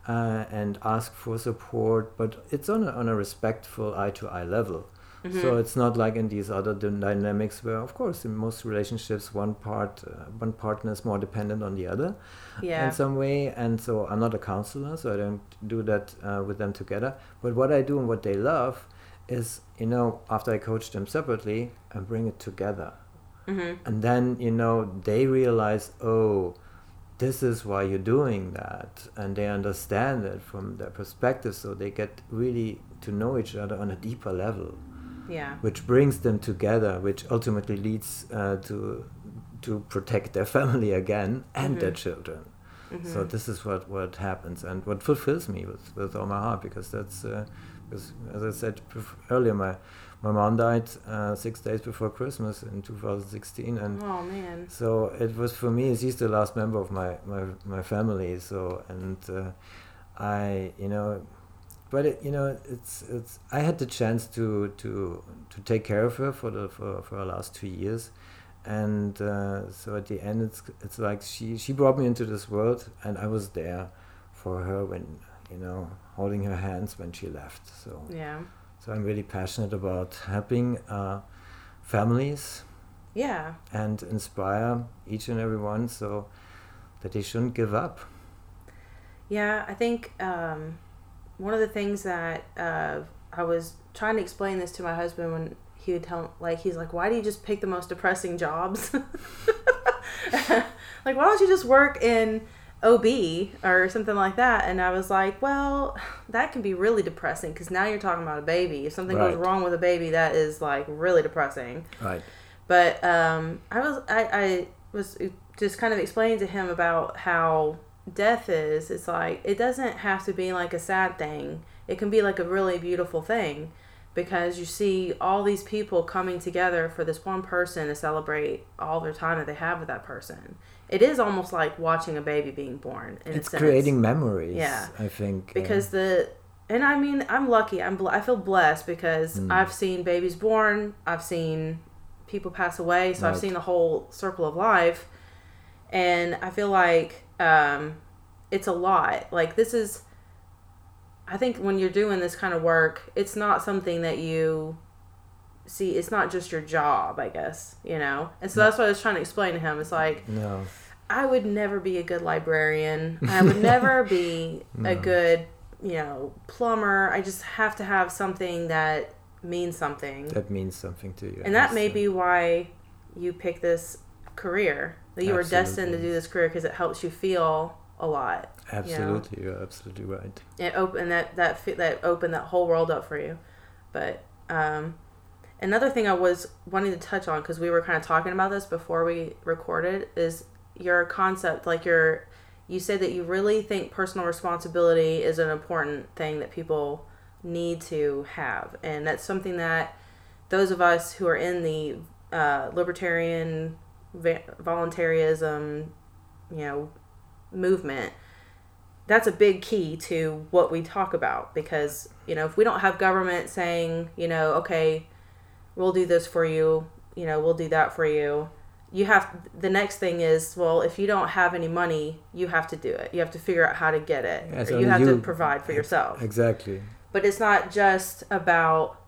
uh, and ask for support but it's on a, on a respectful eye to eye level so it's not like in these other dynamics where of course in most relationships one part uh, one partner is more dependent on the other yeah. in some way. And so i'm not a counselor so i don't do that uh, with them together. But what i do and what they love is you know after i coach them separately i bring it together. Hmm and then you know they realize oh this is why you're doing that. And they understand it from their perspective so they get really to know each other on a deeper level Yeah. which brings them together, which ultimately leads uh, to to protect their family again and their children. So this is what what happens and what fulfills me with, with all my heart because that's uh, because as I said earlier, my my mom died uh, six days before Christmas in 2016, and Oh man. so it was for me. She's the last member of my my, my family. So and uh, I, you know, but it, you know, it's it's. I had the chance to to to take care of her for the for for the last two years, and uh, so at the end, it's it's like she she brought me into this world, and I was there for her when you know holding her hands when she left. So Yeah. so I'm really passionate about helping uh, families Yeah. and inspire each and every one so that they shouldn't give up. Yeah, I think um, one of the things that uh, I was trying to explain this to my husband when he would tell, like, he's like, "Why do you just pick the most depressing jobs? like, why don't you just work in OB or something like that?" And I was like, "Well, that can be really depressing because now you're talking about a baby. If something goes wrong with a baby, that is like really depressing." Right. but um, I was I, I was just kind of explaining to him about how death is. It's like it doesn't have to be like a sad thing. It can be like a really beautiful thing because you see all these people coming together for this one person to celebrate all their time that they have with that person. It is almost like watching a baby being born. It's creating memories. Yeah. I think. uh, because the and I mean I'm lucky. I'm bl- I feel blessed because Mm. I've seen babies born. I've seen people pass away. So I've seen the whole circle of life, and I feel like um, it's a lot. Like this is. I think when you're doing this kind of work, it's not something that you see it's not just your job i guess you know? And so that's what i was trying to explain to him. It's like no. I would never be a good librarian. I would never be a good you know plumber. I just have to have something that means something. That means something to you and that may be why you pick this career that you were destined to do this career because it helps you feel a lot you know? absolutely you're absolutely right. It opened that that that opened that whole world up for you. But um another thing i was wanting to touch on because we were kind of talking about this before we recorded is your concept like your you said that you really think personal responsibility is an important thing that people need to have. And that's something that those of us who are in the uh, libertarian va- voluntarism you know movement that's a big key to what we talk about because you know if we don't have government saying you know okay we'll do this for you you know we'll do that for you you have the next thing is well if you don't have any money you have to do it. You have to figure out how to get it. Yeah, so you have to provide for yourself. exactly. But it's not just about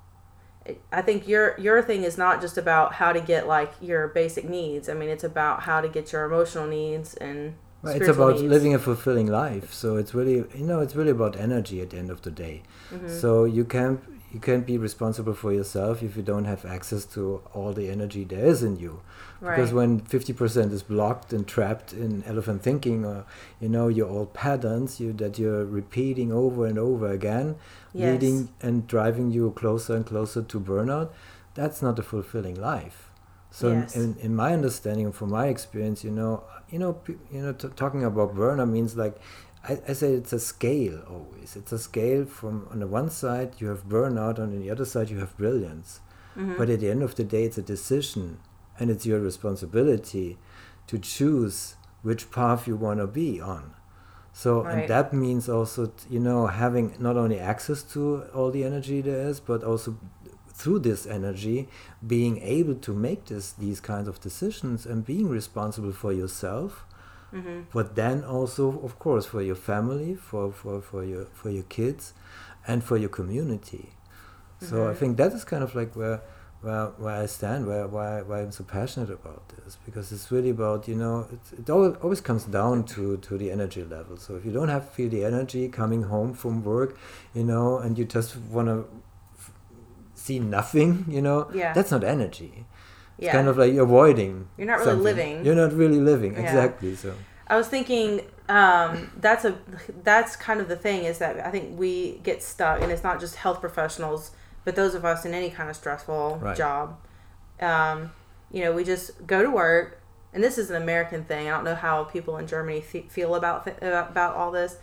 I think your your thing is not just about how to get like your basic needs. I mean, it's about how to get your emotional needs and Well, it's about needs. living a fulfilling life. So it's really, you know, it's really about energy at the end of the day. Mm-hmm. So you can't you can't be responsible for yourself if you don't have access to all the energy there is in you. Because when fifty percent is blocked and trapped in elephant thinking, or you know your old patterns you that you're repeating over and over again, Yes. leading and driving you closer and closer to burnout, that's not a fulfilling life. So in- Yes. in, in my understanding, from my experience, you know, you know, you know, t- talking about burnout means like, I, I say it's a scale always. It's a scale from on the one side you have burnout, on the other side you have brilliance. Mm-hmm. But at the end of the day, it's a decision, and it's your responsibility to choose which path you want to be on. So Right. and that means also t- you know having not only access to all the energy there is, but also through this energy being able to make this these kinds of decisions and being responsible for yourself Mm-hmm. but then also of course for your family for for, for your for your kids and for your community so i Mhm. think that is kind of like where where, where i stand where why, why i'm so passionate about this because it's really about you know it, it always, always comes down to to the energy level so if you don't have feel the energy coming home from work you know and you just want to see nothing you know Yeah. that's not energy it's kind of like avoiding You're not really something. living. you're not really living Yeah. exactly so I was thinking um, that's a that's kind of the thing is that I think we get stuck, and it's not just health professionals, but those of us in any kind of stressful Right. job. Um, you know, we just go to work, and this is an American thing. I don't know how people in Germany fe- feel about th- about all this,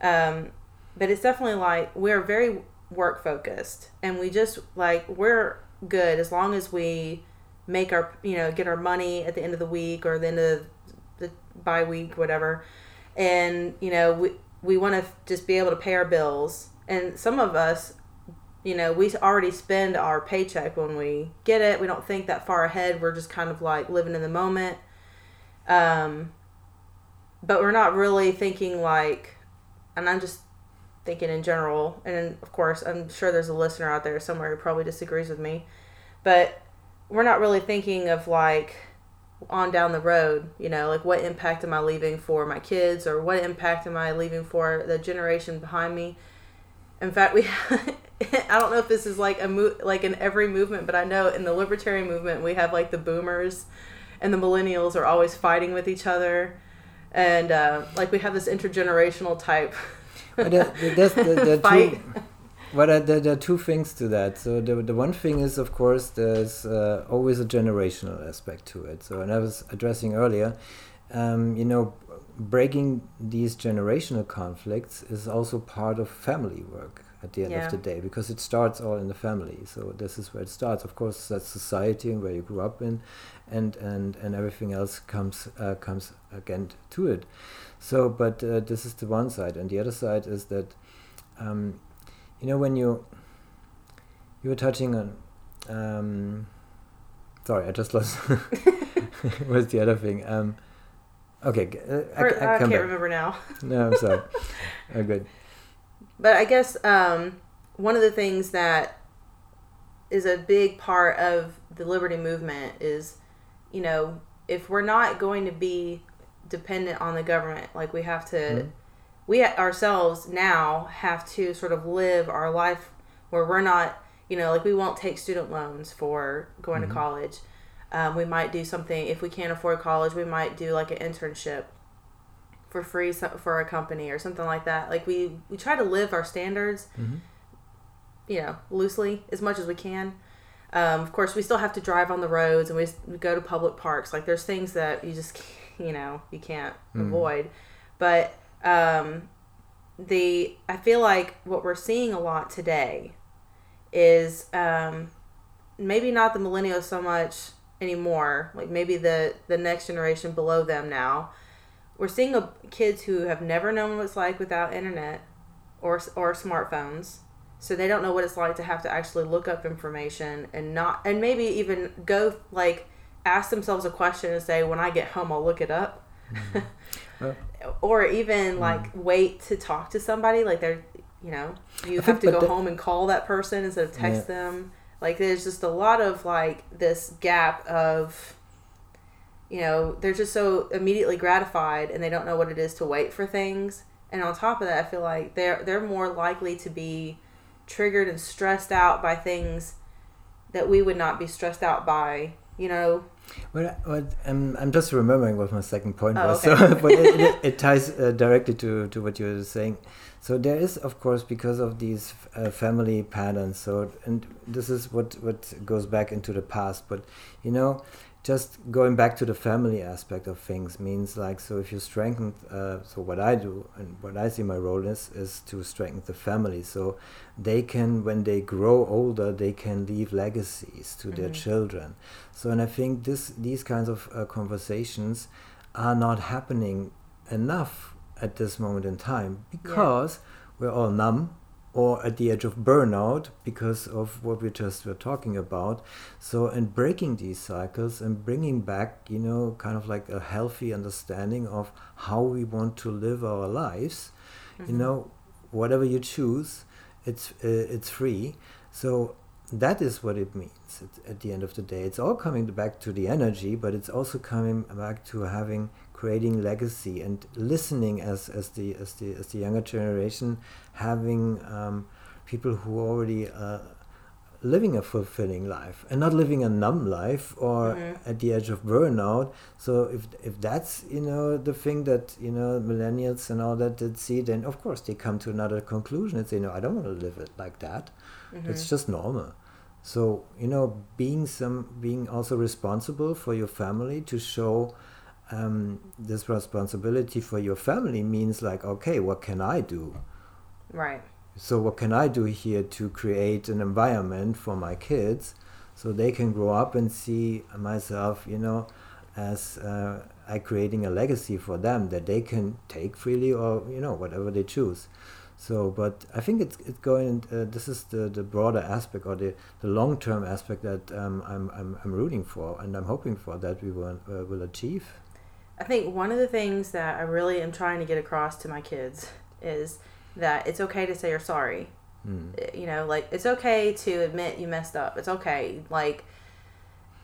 um, but it's definitely like we're very work focused, and we just like we're good as long as we make our you know get our money at the end of the week or the end of the bye week whatever. And you know we we want to just be able to pay our bills. And some of us you know we already spend our paycheck when we get it. We don't think that far ahead. We're just kind of like living in the moment. Um but we're not really thinking like and i'm just thinking in general. And of course i'm sure there's a listener out there somewhere who probably disagrees with me. But we're not really thinking of like on down the road, you know, like what impact am I leaving for my kids or what impact am I leaving for the generation behind me? In fact, we I don't know if this is like a mo- like in every movement, but I know in the libertarian movement we have like the boomers and the millennials are always fighting with each other and uh, like we have this intergenerational type there fight. two, but uh, there, there are two things to that. So the, the one thing is, of course, there's uh, always a generational aspect to it. So, and I was addressing earlier, um, you know, breaking these generational conflicts is also part of family work at the end Yeah. of the day because it starts all in the family. So this is where it starts. Of course, that's society and where you grew up in, and and and everything else comes uh, comes again to it. So, but uh, this is the one side, and the other side is that, um, you know, when you you were touching on, um, sorry, I just lost. What's the other thing? Um, okay, uh, I, I, I can't back. remember now. No, I'm sorry. oh, good. But I guess um, one of the things that is a big part of the liberty movement is you know if we're not going to be dependent on the government like we have to mm-hmm. We ourselves now have to sort of live our life where we're not you know like we won't take student loans for going mm-hmm. to college um, we might do something if we can't afford college we might do like an internship for free for a company or something like that like we we try to live our standards mm-hmm. you know loosely as much as we can um, of course we still have to drive on the roads and we, we go to public parks like there's things that you just you know you can't mm. avoid but um, the i feel like what we're seeing a lot today is um, maybe not the millennials so much anymore like maybe the the next generation below them now. We're seeing a, kids who have never known what it's like without internet or or smartphones. So they don't know what it's like to have to actually look up information and not and maybe even go like ask themselves a question and say when i get home i'll look it up mm-hmm. or even mm-hmm. like mm. wait to talk to somebody like they're you know you I have to go the, home and call that person instead of text yeah. them like there's just a lot of like this gap of you know they're just so immediately gratified and they don't know what it is to wait for things and on top of that i feel like they're they're more likely to be triggered and stressed out by things that we would not be stressed out by you know well, well I'm, I'm just remembering what my second point oh, was okay. so but it, it, it ties uh, directly to, to what you were saying so there is of course because of these uh, family patterns so and this is what what goes back into the past but you know just going back to the family aspect of things means like so if you strengthen uh, so what i do and what i see my role is is to strengthen the family so they can when they grow older they can leave legacies to mm-hmm. their children so and i think this these kinds of uh, conversations are not happening enough at this moment in time because yeah. we're all numb or at the edge of burnout because of what we just were talking about. So, and breaking these cycles and bringing back, you know, kind of like a healthy understanding of how we want to live our lives. Mm-hmm. You know, whatever you choose, it's uh, it's free. So that is what it means at, at the end of the day. It's all coming back to the energy, but it's also coming back to having creating legacy and listening as, as the as the as the younger generation having um, people who already uh, living a fulfilling life and not living a numb life or mm-hmm. at the edge of burnout so if if that's you know the thing that you know millennials and all that did see then of course they come to another conclusion and say no i don't want to live it like that mm-hmm. it's just normal so you know being some being also responsible for your family to show um, this responsibility for your family means like okay what can i do? Right. So what can i do here to create an environment for my kids so they can grow up and see myself you know as uh, i creating a legacy for them that they can take freely or you know whatever they choose. So but i think it's it's going uh, this is the the broader aspect or the the long term aspect that um, I'm, I'm i'm rooting for and i'm hoping for that we will uh, will achieve I think one of the things that I really am trying to get across to my kids is that it's okay to say you're sorry. Mm. You know, like it's okay to admit you messed up. It's okay. Like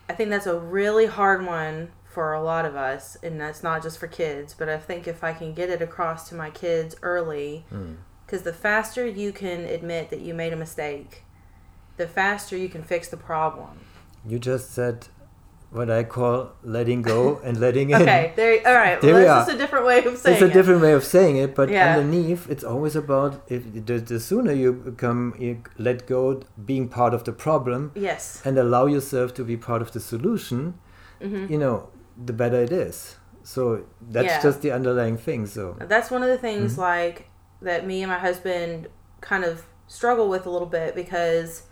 I think that's a really hard one for a lot of us and that's not just for kids, but I think if I can get it across to my kids early because mm. the faster you can admit that you made a mistake, the faster you can fix the problem. You just said what I call letting go and letting in. Okay, there. All right. There well, that's just a different way of saying it. It's a different way of saying it, but yeah. underneath, it's always about if the, the sooner you become, you let go, being part of the problem. Yes. And allow yourself to be part of the solution. Mm-hmm. You know, the better it is. So that's yeah. just the underlying thing. So that's one of the things mm-hmm. like that me and my husband kind of struggle with a little bit because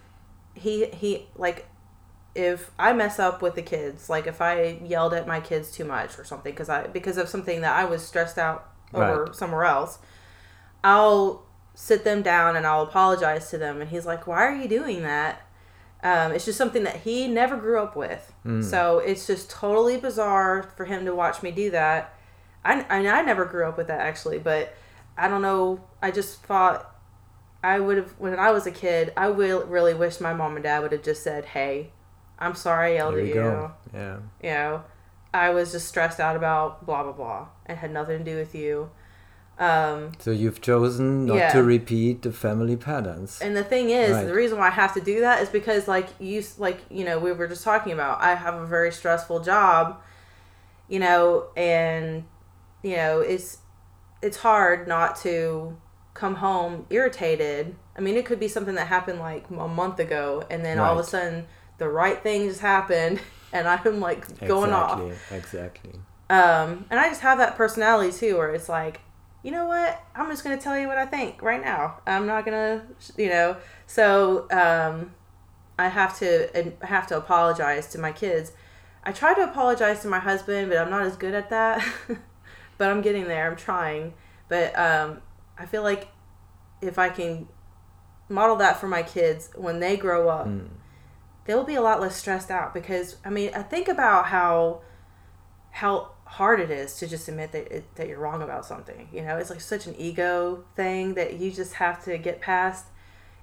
he he like if I mess up with the kids, like if I yelled at my kids too much or something because I because of something that I was stressed out over right. somewhere else, I'll sit them down and I'll apologize to them. And he's like, "Why are you doing that?" Um, it's just something that he never grew up with, mm. so it's just totally bizarre for him to watch me do that. I I, I never grew up with that actually, but I don't know. I just thought I would have when I was a kid. I will really wish my mom and dad would have just said, "Hey, I'm sorry I yelled There at you you. go. Yeah. You know, I was just stressed out about blah blah blah. It had nothing to do with you." Um, So you've chosen not Yeah. to repeat the family patterns. And the thing is, Right. the reason why I have to do that is because, like you, like you know, we were just talking about. I have a very stressful job, you know, and you know, it's it's hard not to come home irritated. I mean, it could be something that happened like a month ago, and then all of a sudden the right thing just happened, and I'm like going off. exactly, Exactly. Um, and I just have that personality too, where it's like, you know what? I'm just gonna tell you what I think right now. I'm not gonna, you know. So um, I have to I have to apologize to my kids. I try to apologize to my husband, but I'm not as good at that. but I'm getting there. I'm trying. But um, I feel like if I can model that for my kids when they grow up, Mm. They'll be a lot less stressed out because I mean, I think about how how hard it is to just admit that it, that you're wrong about something. You know, it's like such an ego thing that you just have to get past.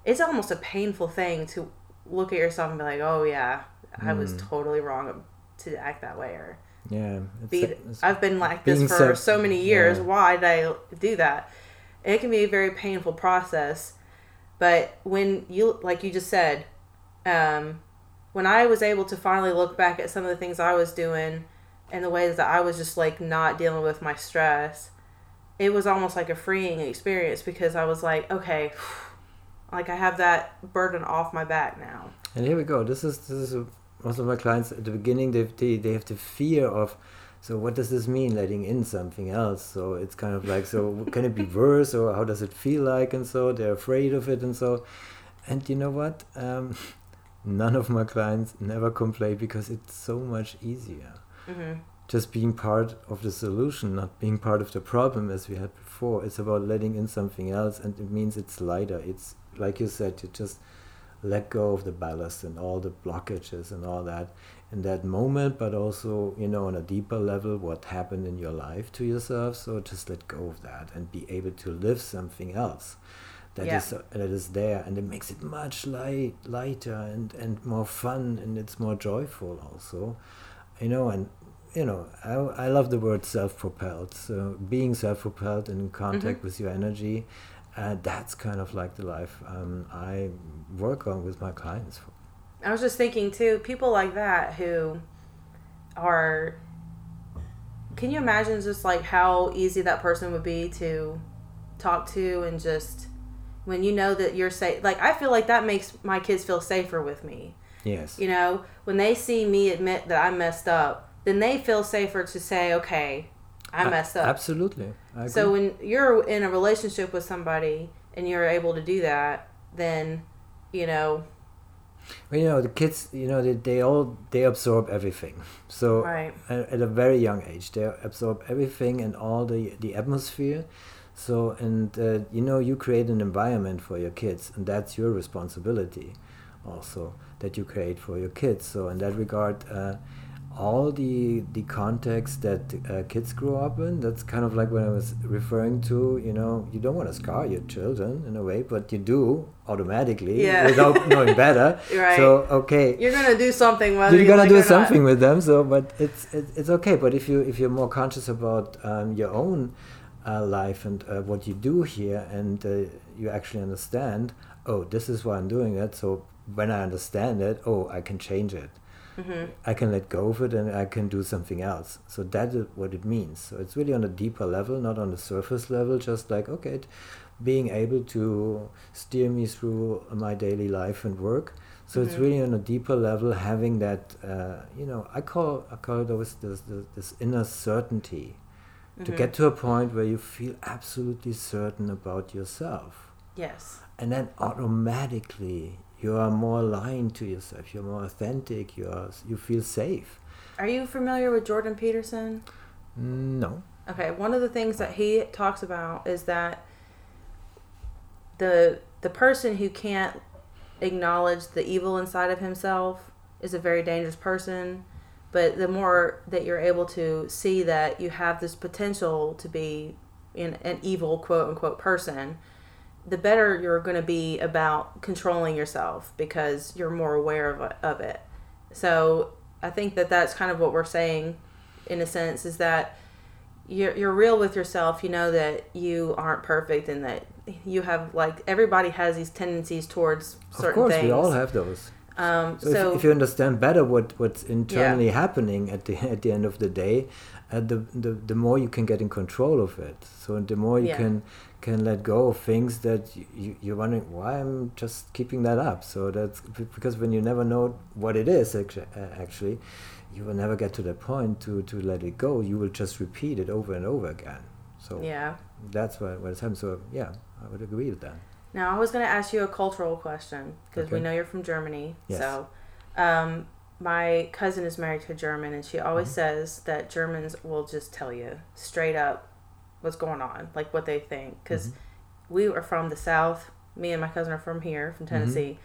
It's almost a painful thing to look at yourself and be like, "Oh yeah, I was Mm. totally wrong to act that way," or Yeah. It's, be. it's- I've been like this for self- so many years. yeah. Why did I do that? It can be a very painful process, but when you, like you just said, um, when I was able to finally look back at some of the things I was doing and the ways that I was just like not dealing with my stress, it was almost like a freeing experience because I was like, okay, like I have that burden off my back now. And here we go. This is this is a, most of my clients at the beginning. They they they have the fear of. So what does this mean? Letting in something else. So it's kind of like so can it be worse or how does it feel like? And so they're afraid of it and so. And you know what? Um, none of my clients never complain because it's so much easier. hmm Just being part of the solution, not being part of the problem as we had before. It's about letting in something else, and it means it's lighter. It's like you said, you just let go of the ballast and all the blockages and all that in that moment, but also, you know, on a deeper level, what happened in your life to yourself. So just let go of that and be able to live something else that Yeah. is that is there, and it makes it much light lighter and and more fun, and it's more joyful also, you know, and. You know, I, I love the word self-propelled. So being self-propelled in contact with your energy, uh, that's kind of like the life um, I work on with my clients. I was just thinking too, people like that who are. Can you imagine just like how easy that person would be to talk to and just when you know that you're safe? Like, I feel like that makes my kids feel safer with me. Yes. You know, when they see me admit that I messed up, then they feel safer to say, okay, i messed up. Absolutely. So when you're in a relationship with somebody and you're able to do that, then, you know, Well, you know, the kids, you know, they, they all they absorb everything. So Right. at, at a very young age, they absorb everything and all the the atmosphere. So and uh, you know, you create an environment for your kids, and that's your responsibility, also that you create for your kids. So in that regard. Uh, all the the context that uh, kids grow up in that's kind of like what i was referring to you know you don't want to scar your children in a way but you do automatically Yeah. without knowing better Right. so okay you're going to do something whether you're you gonna like do or not. something with them so but it's it, it's okay but if you if you're more conscious about um, your own life and uh, what you do here and uh, you actually understand oh this is why i'm doing it so when i understand it oh i can change it Mm-hmm. I can let go of it and I can do something else. So that is what it means. So it's really on a deeper level, not on the surface level, just like, okay, being able to steer me through my daily life and work. So it's Mhm. really on a deeper level, having that, uh, you know, I call, I call it always this, this, this inner certainty to Mhm. get to a point where you feel absolutely certain about yourself Yes. and then automatically you are more aligned to yourself you're more authentic you are you feel safe Are you familiar with Jordan Peterson? no Okay, one of the things that he talks about is that the the person who can't acknowledge the evil inside of himself is a very dangerous person. But the more that you're able to see that you have this potential to be in an evil quote unquote person, the better you're going to be about controlling yourself because you're more aware of, of it. So I think that that's kind of what we're saying in a sense is that you're, you're real with yourself. You know that you aren't perfect and that you have like everybody has these tendencies towards certain of course, things. we all have those. Um, So, so, if, if you understand better what, what's internally happening at the at the end of the day, uh, the, the the more you can get in control of it. So the more you Yeah. can can let go of things that you, you, you're wondering why I'm just keeping that up. So that's because when you never know what it is actually, uh, actually you will never get to the point to, to let it go. You will just repeat it over and over again. So yeah. that's what, what it's happening. So yeah, I would agree with that. Now, I was going to ask you a cultural question because we know you're from Germany. Yes. So, um, my cousin is married to a German, and she always Mm-hmm. says that Germans will just tell you straight up what's going on, like what they think. Because Mm-hmm. we are from the South. Me and my cousin are from here, from Tennessee.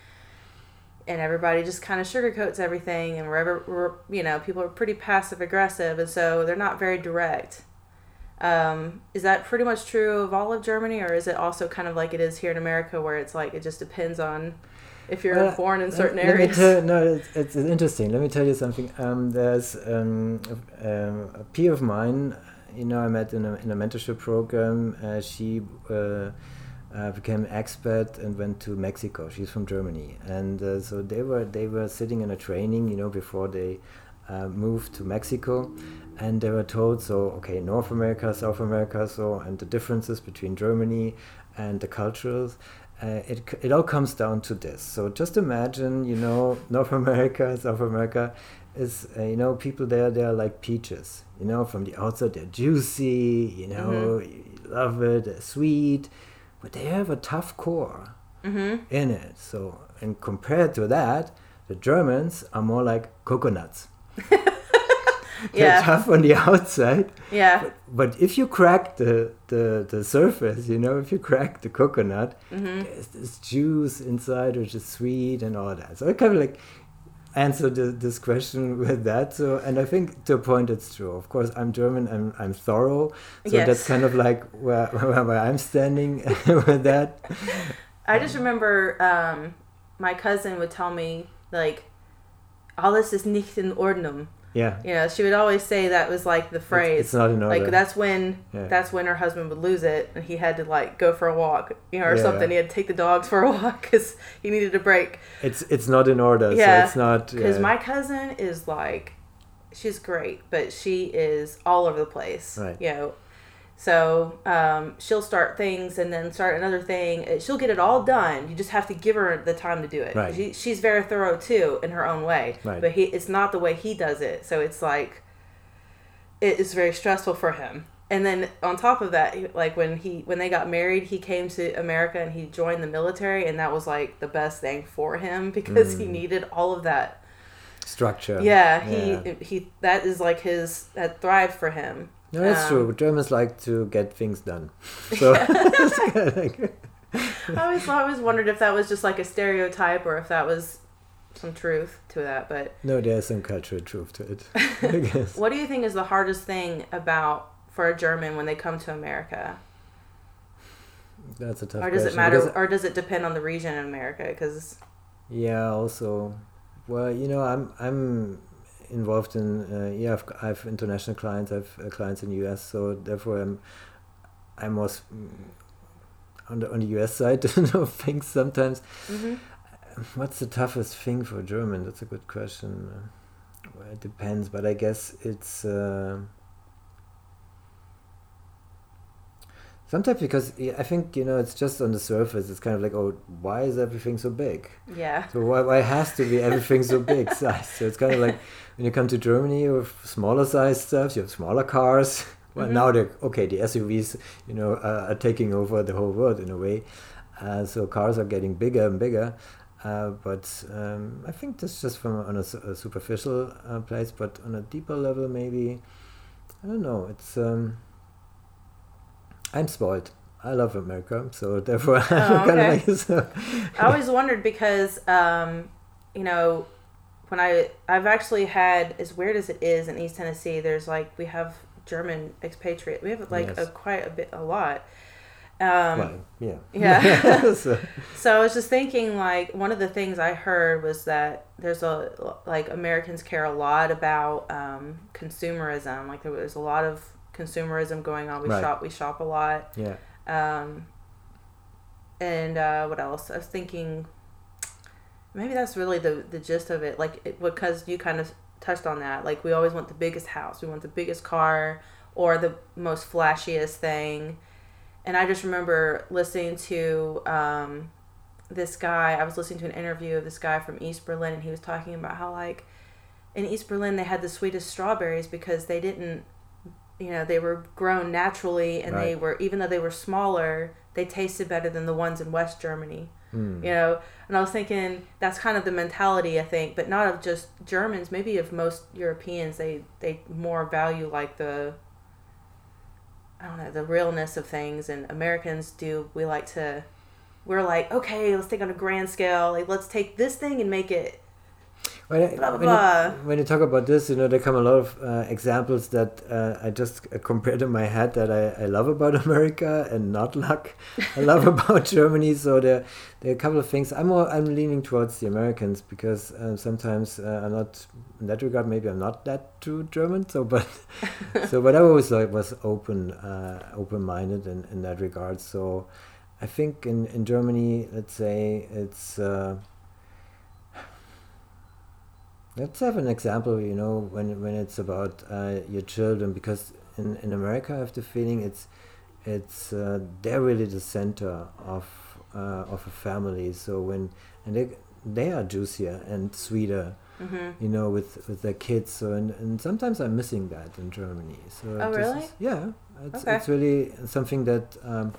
And everybody just kind of sugarcoats everything, and wherever we're, you know, people are pretty passive aggressive, and so they're not very direct. Um, is that pretty much true of all of Germany, or is it also kind of like it is here in America, where it's like it just depends on if you're Well, born in let- certain let areas? tell- no, it's, it's interesting. Let me tell you something. Um, there's um, a, um, a peer of mine. You know, I met in a, in a mentorship program. Uh, she uh, uh, became an expert and went to Mexico. She's from Germany, and uh, so they were they were sitting in a training. You know, before they uh, moved to Mexico, and they were told so okay, North America, South America, so and the differences between Germany and the cultures. Uh, it, it all comes down to this. So just imagine, you know, North America, South America is, uh, you know, people there, they're like peaches. You know, from the outside, they're juicy, you know, you love it, they're sweet, but they have a tough core Mm-hmm. in it. So, and compared to that, the Germans are more like coconuts. They're Yeah. tough on the outside, Yeah. but if you crack the, the, the surface, you know, if you crack the coconut, Mm-hmm. there's this juice inside which is sweet and all that. So I kind of like answer the, this question with that. So, and I think to a point it's true. Of course, I'm German. I'm I'm thorough. So Yes. that's kind of like where, where, where I'm standing with that. I just remember um, my cousin would tell me like, "Alles ist nicht in Ordnung." Yeah. You know, she would always say that was like the phrase. it's not in Like that's when Yeah. that's when her husband would lose it, and he had to like go for a walk, you know, or Yeah. something. He had to take the dogs for a walk because he needed a break. It's it's not in order. Yeah, So it's not. Because yeah. my cousin is like, she's great, but she is all over the place. Right. You know, so um, she'll start things and then start another thing. Uh, She'll get it all done. You just have to give her the time to do it. Right. She, she's very thorough too in her own way. Right. But he, it's not the way he does it. So it's like, it is very stressful for him. And then on top of that, like when he when they got married, he came to America and he joined the military, and that was like the best thing for him because he needed all of that structure. yeah, Yeah. he he that is like his that thrived for him. No, that's Um, true. Germans like to get things done. So like- I always I always wondered if that was just like a stereotype or if that was some truth to that. But no, there's some cultural truth to it. I guess. what do you think is the hardest thing about for a German when they come to America, That's a tough or does it matter, because- or does it depend on the region in America? Because Yeah, also, well, you know, I'm I'm involved in uh, yeah, I've, I've international clients, I've uh, clients in the US, so therefore I'm I'm most mm, on the on the US side of things sometimes. hmm What's the toughest thing for German? That's a good question. Uh, Well, it depends, but I guess it's. Uh, Sometimes because I think you know it's just on the surface. It's kind of like, oh, why is everything so big? yeah, So why, why has to be everything so big size? So it's kind of like when you come to Germany you have smaller size stuff, you have smaller cars. Well, Mhm. now they're okay. The SUVs, you know, uh, are taking over the whole world in a way. Uh, so cars are getting bigger and bigger. Uh, but um, I think that's just from on a, a superficial uh, place. But on a deeper level, maybe I don't know. It's um, I'm spoiled. I love America, so therefore Oh, okay. of like so. I always wondered because, um, you know, when I I've actually had as weird as it is in East Tennessee, there's like we have German expatriate. We have like Yes. a quite a bit a lot, Um, well, yeah. yeah. so, So I was just thinking, like, one of the things I heard was that there's a like Americans care a lot about um, consumerism. Like there was a lot of consumerism going on. We Right. shop, we shop a lot. yeah. Um, and uh, what else? I was thinking, maybe that's really the the gist of it. Like it, because you kind of touched on that. Like we always want the biggest house, we want the biggest car, or the most flashiest thing. And I just remember listening to um, this guy. I was listening to an interview of this guy from East Berlin, and he was talking about how like in East Berlin they had the sweetest strawberries because they didn't you know they were grown naturally and they were even though they were smaller they tasted better than the ones in west germany Mm. you know? And i was thinking that's kind of the mentality i think but not of just germans maybe of most europeans they they more value like the i don't know the realness of things. And americans do we like to we're like okay let's take on a grand scale. Like let's take this thing and make it When, I- Blah, blah, when, blah. You, when you talk about this, you know, there come a lot of uh, examples that uh, I just uh, compared in my head that I, I love about America and not luck. I love about Germany. So there, there are a couple of things. I'm more, I'm leaning towards the Americans because uh, sometimes uh, I'm not in that regard. Maybe I'm not that too German. So, but so, but I always like was open, uh, open-minded in, in that regard. So, I think in in Germany, let's say it's. Let's have an example, you know, when when it's about uh, your children, because in, in America, I have the feeling it's it's uh, they're really the center of uh, of a family. So when and they they are juicier and sweeter, hmm you know, with with their kids. So and, and sometimes I'm missing that in Germany. So Oh, really? is- yeah, it's Okay. it's really something that. Um,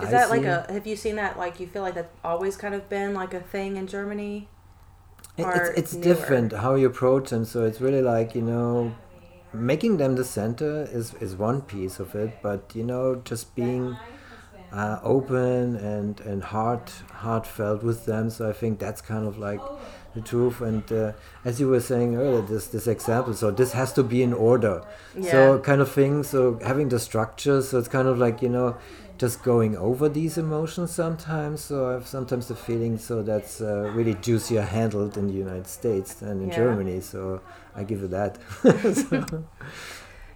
Is I that like see. a? Have you seen that? Like you feel like that's always kind of been like a thing in Germany. It- it's it's different how you approach them so it's really like you know making them the center is is one piece of it but you know just being uh, open and and heart heartfelt with them so i think that's kind of like the truth and uh, as you were saying earlier this this example so this has to be in order. Yeah. so kind of thing so having the structure so it's kind of like you know just going over these emotions sometimes so i have sometimes the feeling so that's uh, really juicier handled in the united states than in Yeah. germany so i give it that So-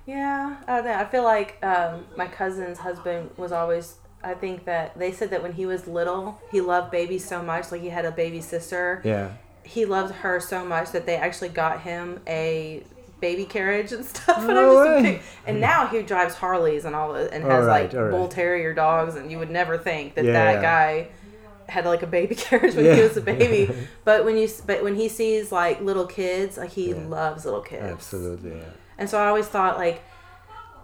Yeah, I don't know. I feel like um, my cousin's husband was always. I think that they said that when he was little, he loved babies so much. Like he had a baby sister. yeah He loved her so much that they actually got him a baby carriage and stuff. and, I'm just pic- and now he drives Harleys and all and has right, like right. bull terrier dogs, and you would never think that Yeah. that guy had like a baby carriage when he was a baby. But when you but when he sees like little kids, like he Yeah. loves little kids. absolutely yeah And so I always thought like,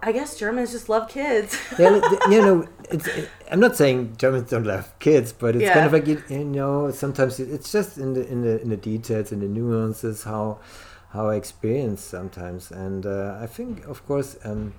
I guess Germans just love kids. yeah, you know, it's. It, I'm not saying Germans don't love kids, but it's kind of like you, you know, sometimes it's just in the in the in the details, and the nuances, how how I experience sometimes, and uh, I think, of course, um,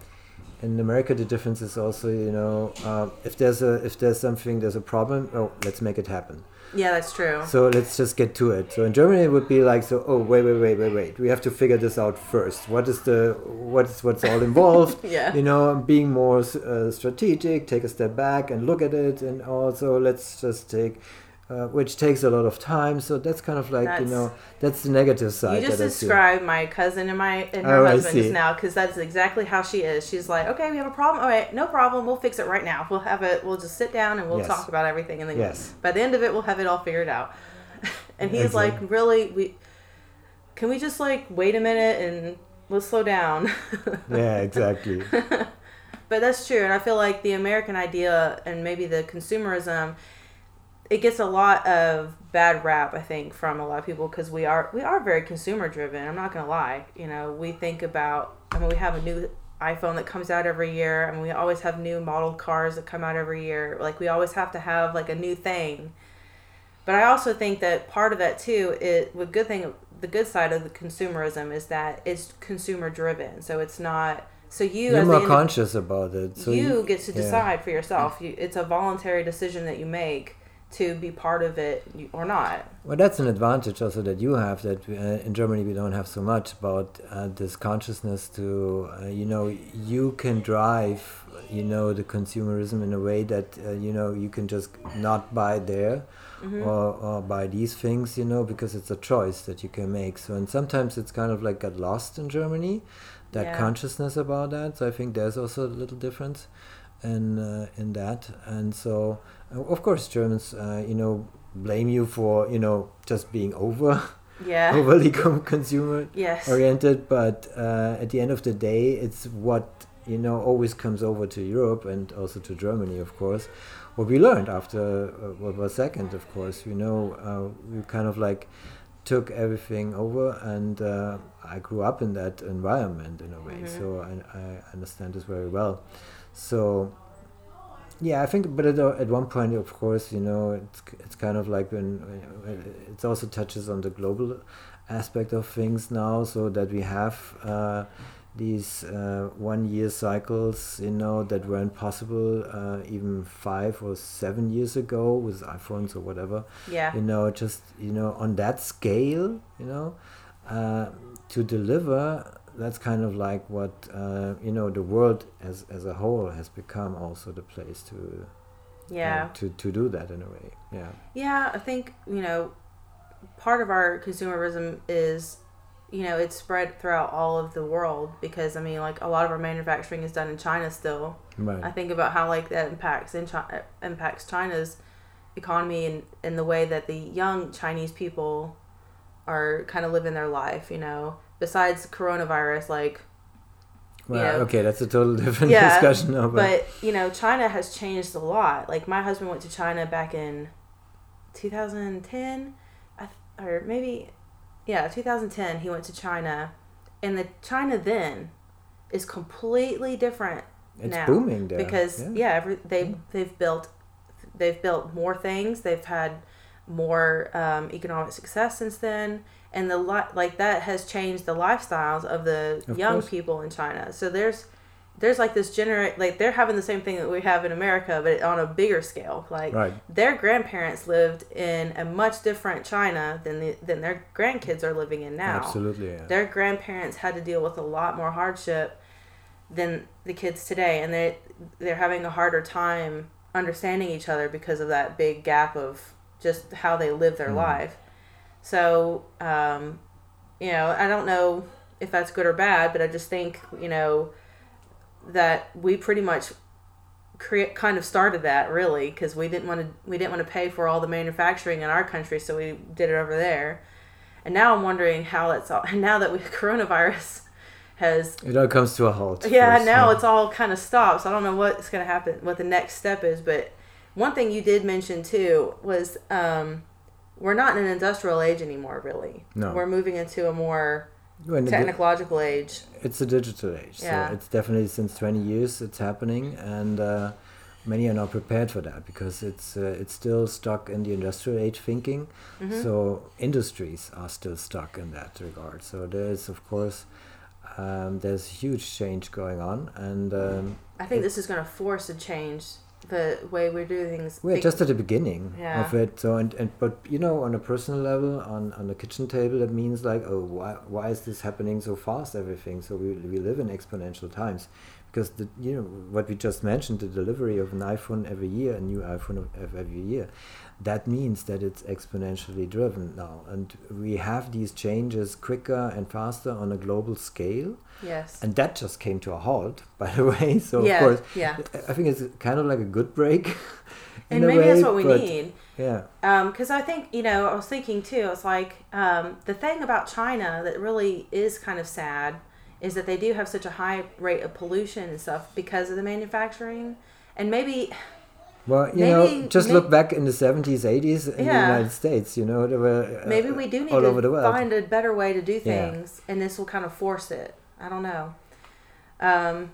in America the difference is also, you know, uh, if there's a if there's something, there's a problem, oh, let's make it happen. yeah, that's true. So let's just get to it. So in Germany it would be like, so oh wait wait wait wait wait, we have to figure this out first. What is the what's what's all involved? Yeah. You know, being more uh, strategic, take a step back and look at it, and also let's just take. Uh, which takes a lot of time, so that's kind of like you know that's the negative side. You just described my cousin and my and her Oh, husband just now because that's exactly how she is. She's like, okay, we have a problem. All right, no problem. We'll fix it right now. We'll have it. We'll just sit down and we'll Yes. talk about everything, and then Yes. by the end of it, we'll have it all figured out. and he's like, really, we can we just like wait a minute and let's slow down. Yeah, exactly. But that's true, and I feel like the American idea and maybe the consumerism, it gets a lot of bad rap. I think from a lot of people because we are we are very consumer driven. I'm not gonna lie. You know, we think about. I mean, we have a new iPhone that comes out every year, and we always have new model cars that come out every year. Like we always have to have like a new thing. But I also think that part of that too is the good thing. The good side of the consumerism is that it's consumer driven. So it's not. So you You're as more conscious about it. So you get to yeah. decide for yourself. You, it's a voluntary decision that you make to be part of it or not. Well, that's an advantage also that you have that uh, in Germany we don't have so much about uh, this consciousness to, uh, you know, you can drive, you know, the consumerism in a way that, uh, you know, you can just not buy there mm-hmm. or, or buy these things, you know, because it's a choice that you can make. So, and sometimes it's kind of like got lost in Germany, that yeah. consciousness about that. So I think there's also a little difference in, uh, in that. And so, of course, Germans, uh, you know, blame you for you know just being over. Yeah. overly consumer yes. oriented, but uh, at the end of the day, it's what you know always comes over to Europe and also to Germany, of course. What we learned after uh, World War Second, of course, you know, uh, we kind of like took everything over, and uh, I grew up in that environment in a way, mm-hmm. so I, I understand this very well. So yeah, I think, but at, at one point, of course, you know, it's it's kind of like when it also touches on the global aspect of things now, so that we have uh, these uh, one-year cycles, you know, that weren't possible uh, even five or seven years ago with iPhones or whatever. Yeah. You know, just you know, on that scale, you know, uh, to deliver that's kind of like what uh, you know the world as as a whole has become also the place to yeah. uh, to to do that in a way. Yeah. Yeah i think you know part of our consumerism is you know it's spread throughout all of the world because i mean like a lot of our manufacturing is done in china still. Right. I think about how like that impacts in china impacts china's economy and, and the way that the young chinese people are kind of living their life you know besides coronavirus, like. Well, you know, okay, that's a total different yeah, discussion. Now, but. but you know, China has changed a lot. Like my husband went to China back in 2010, or maybe, yeah, 2010. He went to China, and the China then is completely different it's now booming because yeah, yeah every, they yeah. they've built they've built more things. They've had more um, economic success since then and the li- like that has changed the lifestyles of the of young course. people in China. So there's there's like this generate like they're having the same thing that we have in America, but on a bigger scale. Like right. their grandparents lived in a much different China than the, than their grandkids are living in now. Absolutely. Yeah. Their grandparents had to deal with a lot more hardship than the kids today, and they they're having a harder time understanding each other because of that big gap of just how they live their mm. life. So, um, you know, I don't know if that's good or bad, but I just think, you know, that we pretty much create kind of started that really because we didn't want to we didn't want to pay for all the manufacturing in our country, so we did it over there. And now I'm wondering how it's all. Now that we coronavirus has it all comes to a halt. Yeah, first, now yeah. it's all kind of stops. I don't know what's going to happen, what the next step is, but one thing you did mention too was um, we're not in an industrial age anymore, really. No. We're moving into a more technological di- age. It's a digital age. Yeah. So it's definitely since 20 years it's happening, and uh, many are not prepared for that because it's uh, it's still stuck in the industrial age thinking. Mm-hmm. So industries are still stuck in that regard. So there is, of course. Um, there's huge change going on, and um, I think this is going to force a change the way we do things. We're just at the beginning yeah. of it. So and, and but you know on a personal level on on the kitchen table that means like oh why why is this happening so fast everything so we we live in exponential times because the you know what we just mentioned the delivery of an iPhone every year a new iPhone every year that means that it's exponentially driven now. And we have these changes quicker and faster on a global scale. Yes. And that just came to a halt by the way. So yeah, of course yeah. I think it's kind of like a good break and maybe way, that's what we need. Yeah. Because um, i think you know i was thinking too it's like um, the thing about china that really is kind of sad is that they do have such a high rate of pollution and stuff because of the manufacturing. And maybe well, you maybe, know, just maybe, look back in the seventies, eighties in yeah. the United States. You know, there were uh, maybe we do need all over the world. find a better way to do things, yeah. and this will kind of force it. I don't know. Um,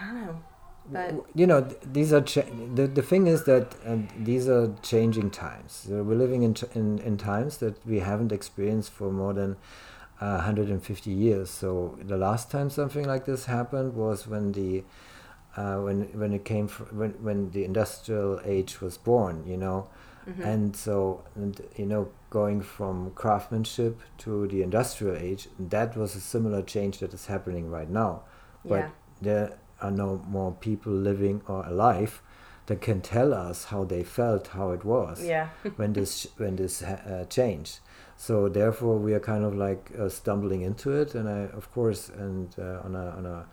I don't know, but you know, these are cha- the the thing is that um, these are changing times. we're living in, ch- in in times that we haven't experienced for more than. Uh, 150 years. So the last time something like this happened was when the uh, when when it came fr- when when the industrial age was born, you know, Mm-hmm. and so and you know going from craftsmanship to the industrial age, that was a similar change that is happening right now, but Yeah. there are no more people living or alive that can tell us how they felt, how it was Yeah. when this when this uh, changed. So therefore, we are kind of like uh, stumbling into it, and I, of course, and uh, on a on a,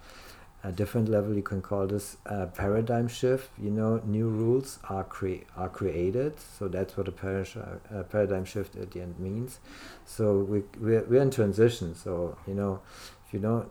a different level, you can call this a paradigm shift. You know, new rules are cre- are created. So that's what a para- uh, paradigm shift at the end means. So we we're, we're in transition. So you know, if you know.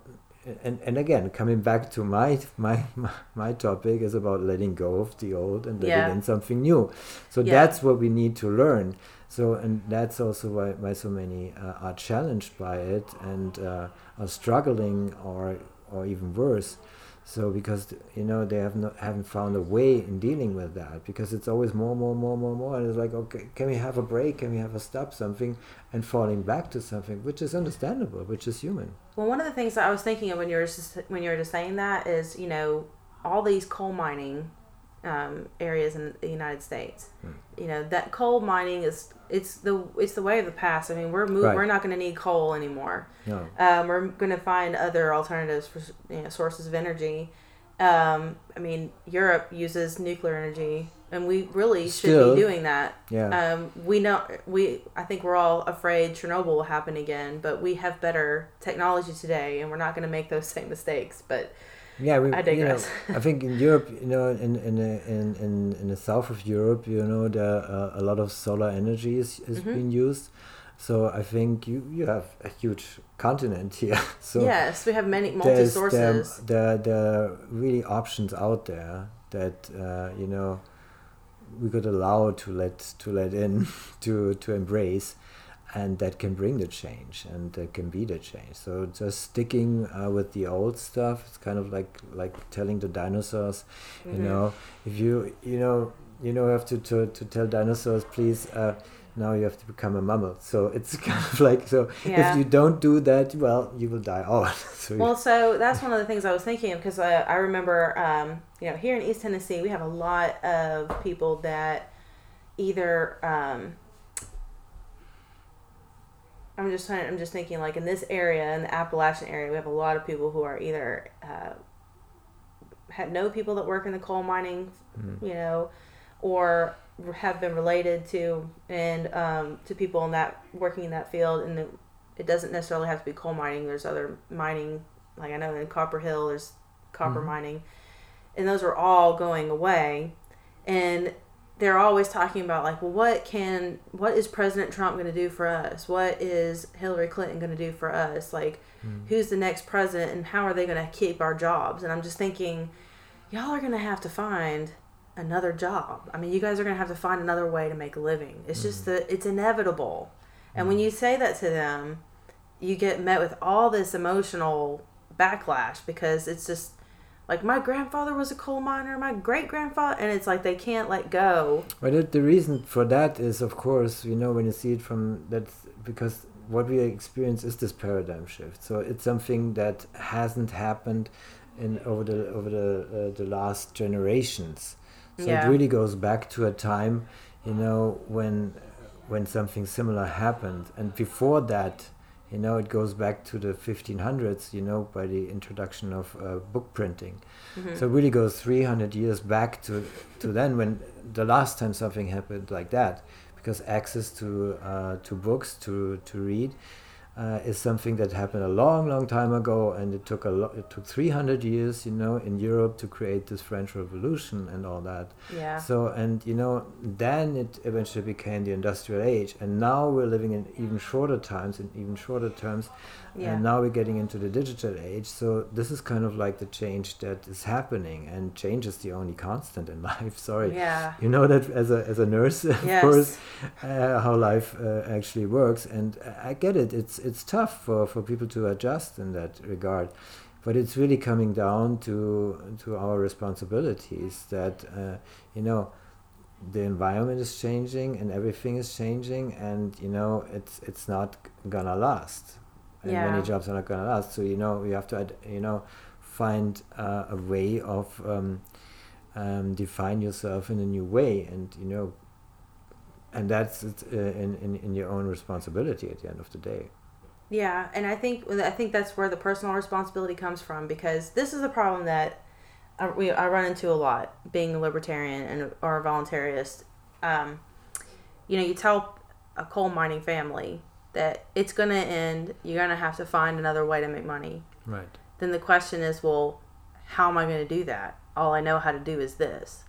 And, and again, coming back to my, my my my topic is about letting go of the old and letting Yeah. in something new. So Yeah. that's what we need to learn. So and that's also why, why so many uh, are challenged by it and uh, are struggling or or even worse. So because you know they have not haven't found a way in dealing with that because it's always more more more more more and it's like okay can we have a break can we have a stop something and falling back to something which is understandable which is human. Well, one of the things that I was thinking of when you were just, when you were just saying that is, you know, all these coal mining um, areas in the United States. Hmm. You know that coal mining is it's the it's the way of the past. I mean, we're move, Right. we're not going to need coal anymore. No. Um, we're going to find other alternatives for you know, sources of energy. Um, I mean, Europe uses nuclear energy, and we really should be doing that. Yeah. Um, we know we. I think we're all afraid Chernobyl will happen again, but we have better technology today, and we're not going to make those same mistakes. But Yeah, we, I you know. I think in Europe, you know, in in the- in in, in the south of Europe, you know, there uh, a lot of solar energy is, is Mhm. being used. So I think you you have a huge continent here. So yes, we have many multi sources. there, there there are really options out there that uh, you know we could allow to let to let in to to embrace and that can bring the change and that can be the change so just sticking uh, with the old stuff it's kind of like like telling the dinosaurs you Mhm. know if you you know you know have to to, to tell dinosaurs please uh, now you have to become a mammal so it's kind of like so Yeah. if you don't do that well you will die out so Well, so that's one of the things I was thinking of because I, I remember, um, you know, here in East Tennessee, we have a lot of people that either, um, I'm just trying, I'm just thinking like in this area, in the Appalachian area, we have a lot of people who are either, uh, had no people that work in the coal mining, Mm. you know, or have been related to and um, to people in that working in that field and it, it doesn't necessarily have to be coal mining there's other mining like i know in Copperhill there's copper Mhm. mining and those are all going away and they're always talking about like well what can what is president trump going to do for us? What is hillary clinton going to do for us? Like Mm. who's the next president and how are they going to keep our jobs? And i'm just thinking y'all are going to have to find another job. I mean you guys are going to have to find another way to make a living. It's just that it's inevitable. And when you say that to them you get met with all this emotional backlash because it's just like my grandfather was a coal miner my great grandfather and it's like they can't let go But it, the reason for that is, of course, you know, when you see it from that's because what we experience is this paradigm shift. So it's something that hasn't happened in over the over the uh, the last generations. So Yeah. it really goes back to a time, you know, when when something similar happened, and before that, you know, it goes back to the 1500s. You know, by the introduction of uh, book printing. So it really goes 300 years back to, to then when the last time something happened like that, because access to uh, to books to to read uh, is something that happened a long, long time ago, and it took a lo- it took 300 years, you know, in Europe to create this French Revolution and all that. yeah So and you know then it eventually became the industrial age, and now we're living in even shorter times, in even shorter terms, yeah and now we're getting into the digital age. So this is kind of like the change that is happening, and change is the only constant in life. Sorry, yeah you know that as a as a nurse, of Yes. course, uh, how life uh, actually works, and I get it. It's it's tough for for people to adjust in that regard. But it's really coming down to to our responsibilities that uh, you know the environment is changing and everything is changing and you know it's it's not gonna last and Yeah. many jobs are not gonna last so you know we have to you know find uh, a way of um, um, define yourself in a new way, and you know, and that's uh, in, in in your own responsibility at the end of the day. Yeah, and I think I think that's where the personal responsibility comes from because this is a problem that I, we I run into a lot being a libertarian and or a voluntarist. Um, you know, you tell a coal mining family that it's going to end, you're going to have to find another way to make money. Right. Then the question is, well, how am I going to do that? All I know how to do is this.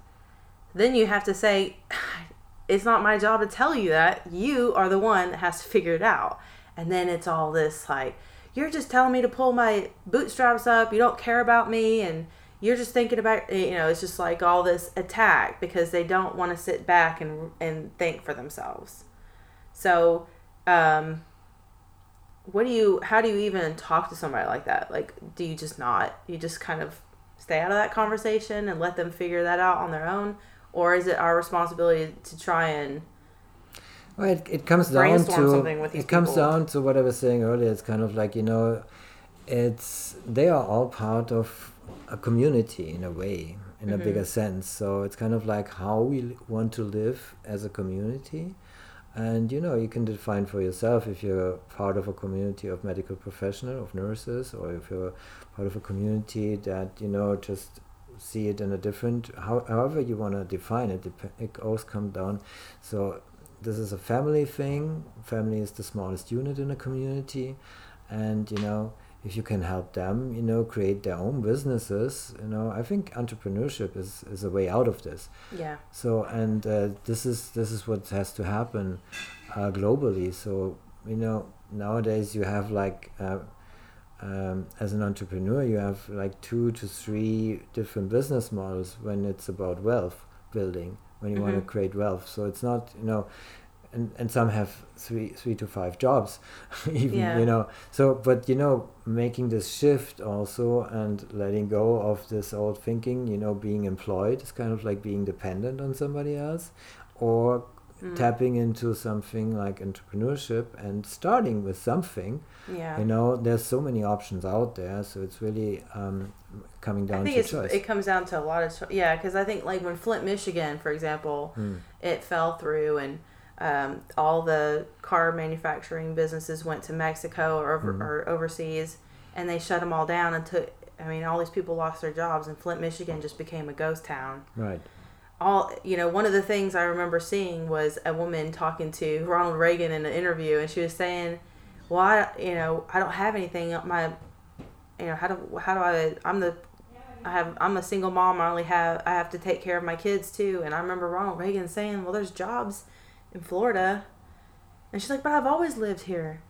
Then you have to say, it's not my job to tell you that. You are the one that has to figure it out. And then it's all this like, you're just telling me to pull my bootstraps up. You don't care about me. And you're just thinking about, you know, it's just like all this attack because they don't want to sit back and, and think for themselves. So, um, what do you, how do you even talk to somebody like that? Like, do you just not, you just kind of stay out of that conversation and let them figure that out on their own? Or is it our responsibility to try and, well, it, it comes down to it comes people. down to what I was saying earlier. It's kind of like you know, it's they are all part of a community in a way, in mm-hmm. a bigger sense. So it's kind of like how we want to live as a community, and you know you can define for yourself if you're part of a community of medical professionals, of nurses, or if you're part of a community that you know just see it in a different how, however you want to define it it always comes down so this is a family thing. Family is the smallest unit in a community, and you know if you can help them, you know, create their own businesses, you know, I think entrepreneurship is, is a way out of this. Yeah. So and uh, this is this is what has to happen uh, globally. So you know nowadays you have like. Uh, um, as an entrepreneur, you have like two to three different business models when it's about wealth building when you mm-hmm. want to create wealth. So it's not you know, and and some have three three to five jobs, even yeah. you know. So but you know, making this shift also and letting go of this old thinking, you know, being employed is kind of like being dependent on somebody else, or mm. tapping into something like entrepreneurship and starting with something. Yeah. You know, there's so many options out there, so it's really um, coming down I think to choice. It comes down to a lot of cho- yeah, because I think like when Flint, Michigan, for example, mm. it fell through and. Um, all the car manufacturing businesses went to Mexico or, over, mm-hmm. or overseas, and they shut them all down and took. I mean, all these people lost their jobs, and Flint, Michigan, just became a ghost town. Right all you know one of the things i remember seeing was a woman talking to ronald reagan in an interview and she was saying well i you know i don't have anything my you know how do how do i i'm the i have i'm a single mom. I only have i have to take care of my kids too. And i remember ronald reagan saying well there's jobs in florida. And she's like but i've always lived here.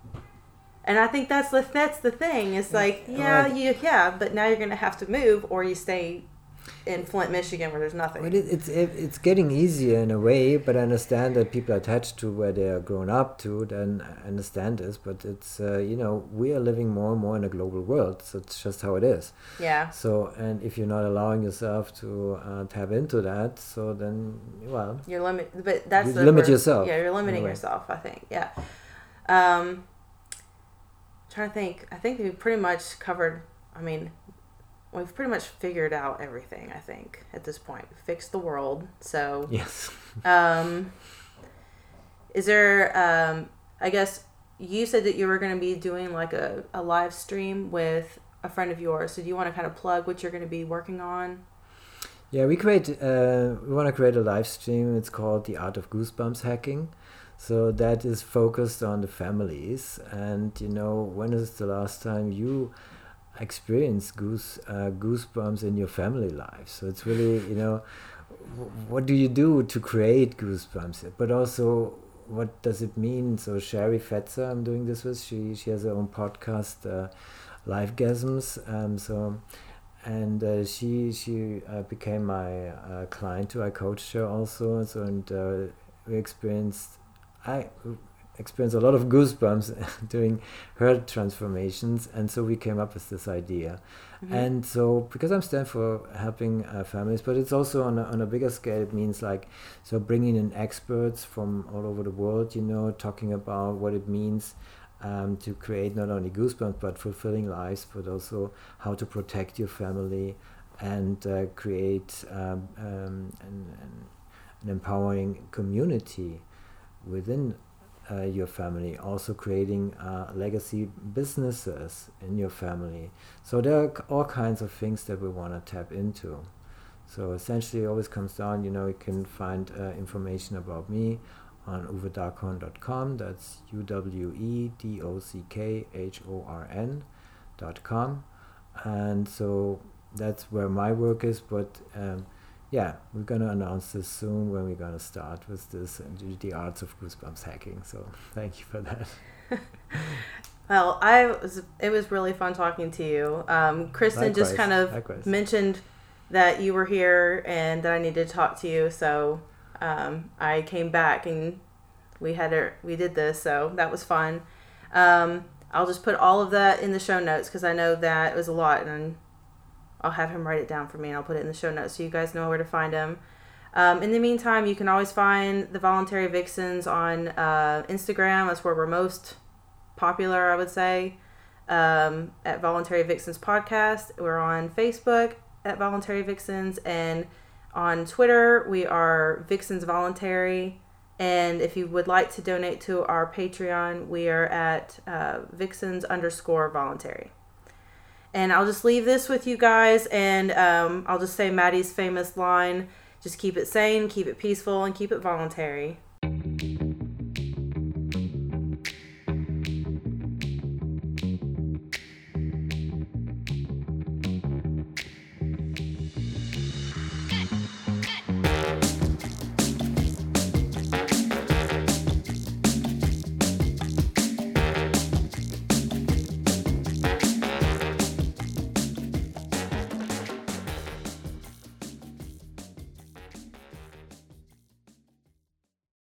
And I think that's the that's the thing. It's like, yeah, right. you yeah, but now you're gonna have to move, or you stay in Flint, Michigan, where there's nothing. But it, it's it, it's getting easier in a way, but I understand that people are attached to where they are grown up to. Then I understand this, but it's uh, you know we are living more and more in a global world, so it's just how it is. Yeah. So and if you're not allowing yourself to uh, tap into that, so then well, you're limit, but that's you limit yourself. Yeah, you're limiting yourself. I think. Yeah. Um, trying to think. I think we pretty much covered. I mean, we've pretty much figured out everything. I think at this point, fixed the world. So yes. um, is there? Um, I guess you said that you were going to be doing like a, a live stream with a friend of yours. So do you want to kind of plug what you're going to be working on? Yeah, we create. Uh, we want to create a live stream. It's called the Art of Goosebumps Hacking. So that is focused on the families, and you know, when is the last time you experience goose uh, goosebumps in your family life. So it's really you know what do you do to create goosebumps, but also what does it mean? So Sherry Fetzer, I'm doing this with. She she has her own podcast, uh, Live Gasms. Um, so and uh, she she uh, became my uh, client too. I coached her also. So and uh, we experienced I experienced a lot of goosebumps during her transformations, and so we came up with this idea. Mm-hmm. And so, because I'm stand for helping uh, families, but it's also on a, on a bigger scale. It means like so bringing in experts from all over the world, you know, talking about what it means um, to create not only goosebumps but fulfilling lives, but also how to protect your family and uh, create um, um, an, an, an, empowering community within uh, your family. Also, creating uh, legacy businesses in your family. So, there are all kinds of things that we want to tap into. So, essentially, it always comes down you know, you can find uh, information about me on uwedockhorn.com. That's U W E D O C K H O R N.com. And so that's where my work is. But um, yeah, we're going to announce this soon when we're going to start with this and the arts of goosebumps hacking. So thank you for that. well, I was. It was really fun talking to you. Um, Kristen likewise, just kind of likewise. mentioned that you were here and that I needed to talk to you. So um, I came back and we had a, we did this, so that was fun. Um, I'll just put all of that in the show notes because I know that it was a lot, and I'll have him write it down for me, and I'll put it in the show notes so you guys know where to find him. Um, in the meantime, you can always find the Voluntary Vixens on uh, Instagram. That's where we're most popular, I would say, um, at Voluntary Vixens Podcast. We're on Facebook at Voluntary Vixens, and on Twitter, we are Vixens Voluntary. And if you would like to donate to our Patreon, we are at uh, Vixens underscore voluntary. And I'll just leave this with you guys, and um, I'll just say Maddie's famous line just keep it sane, keep it peaceful, and keep it voluntary.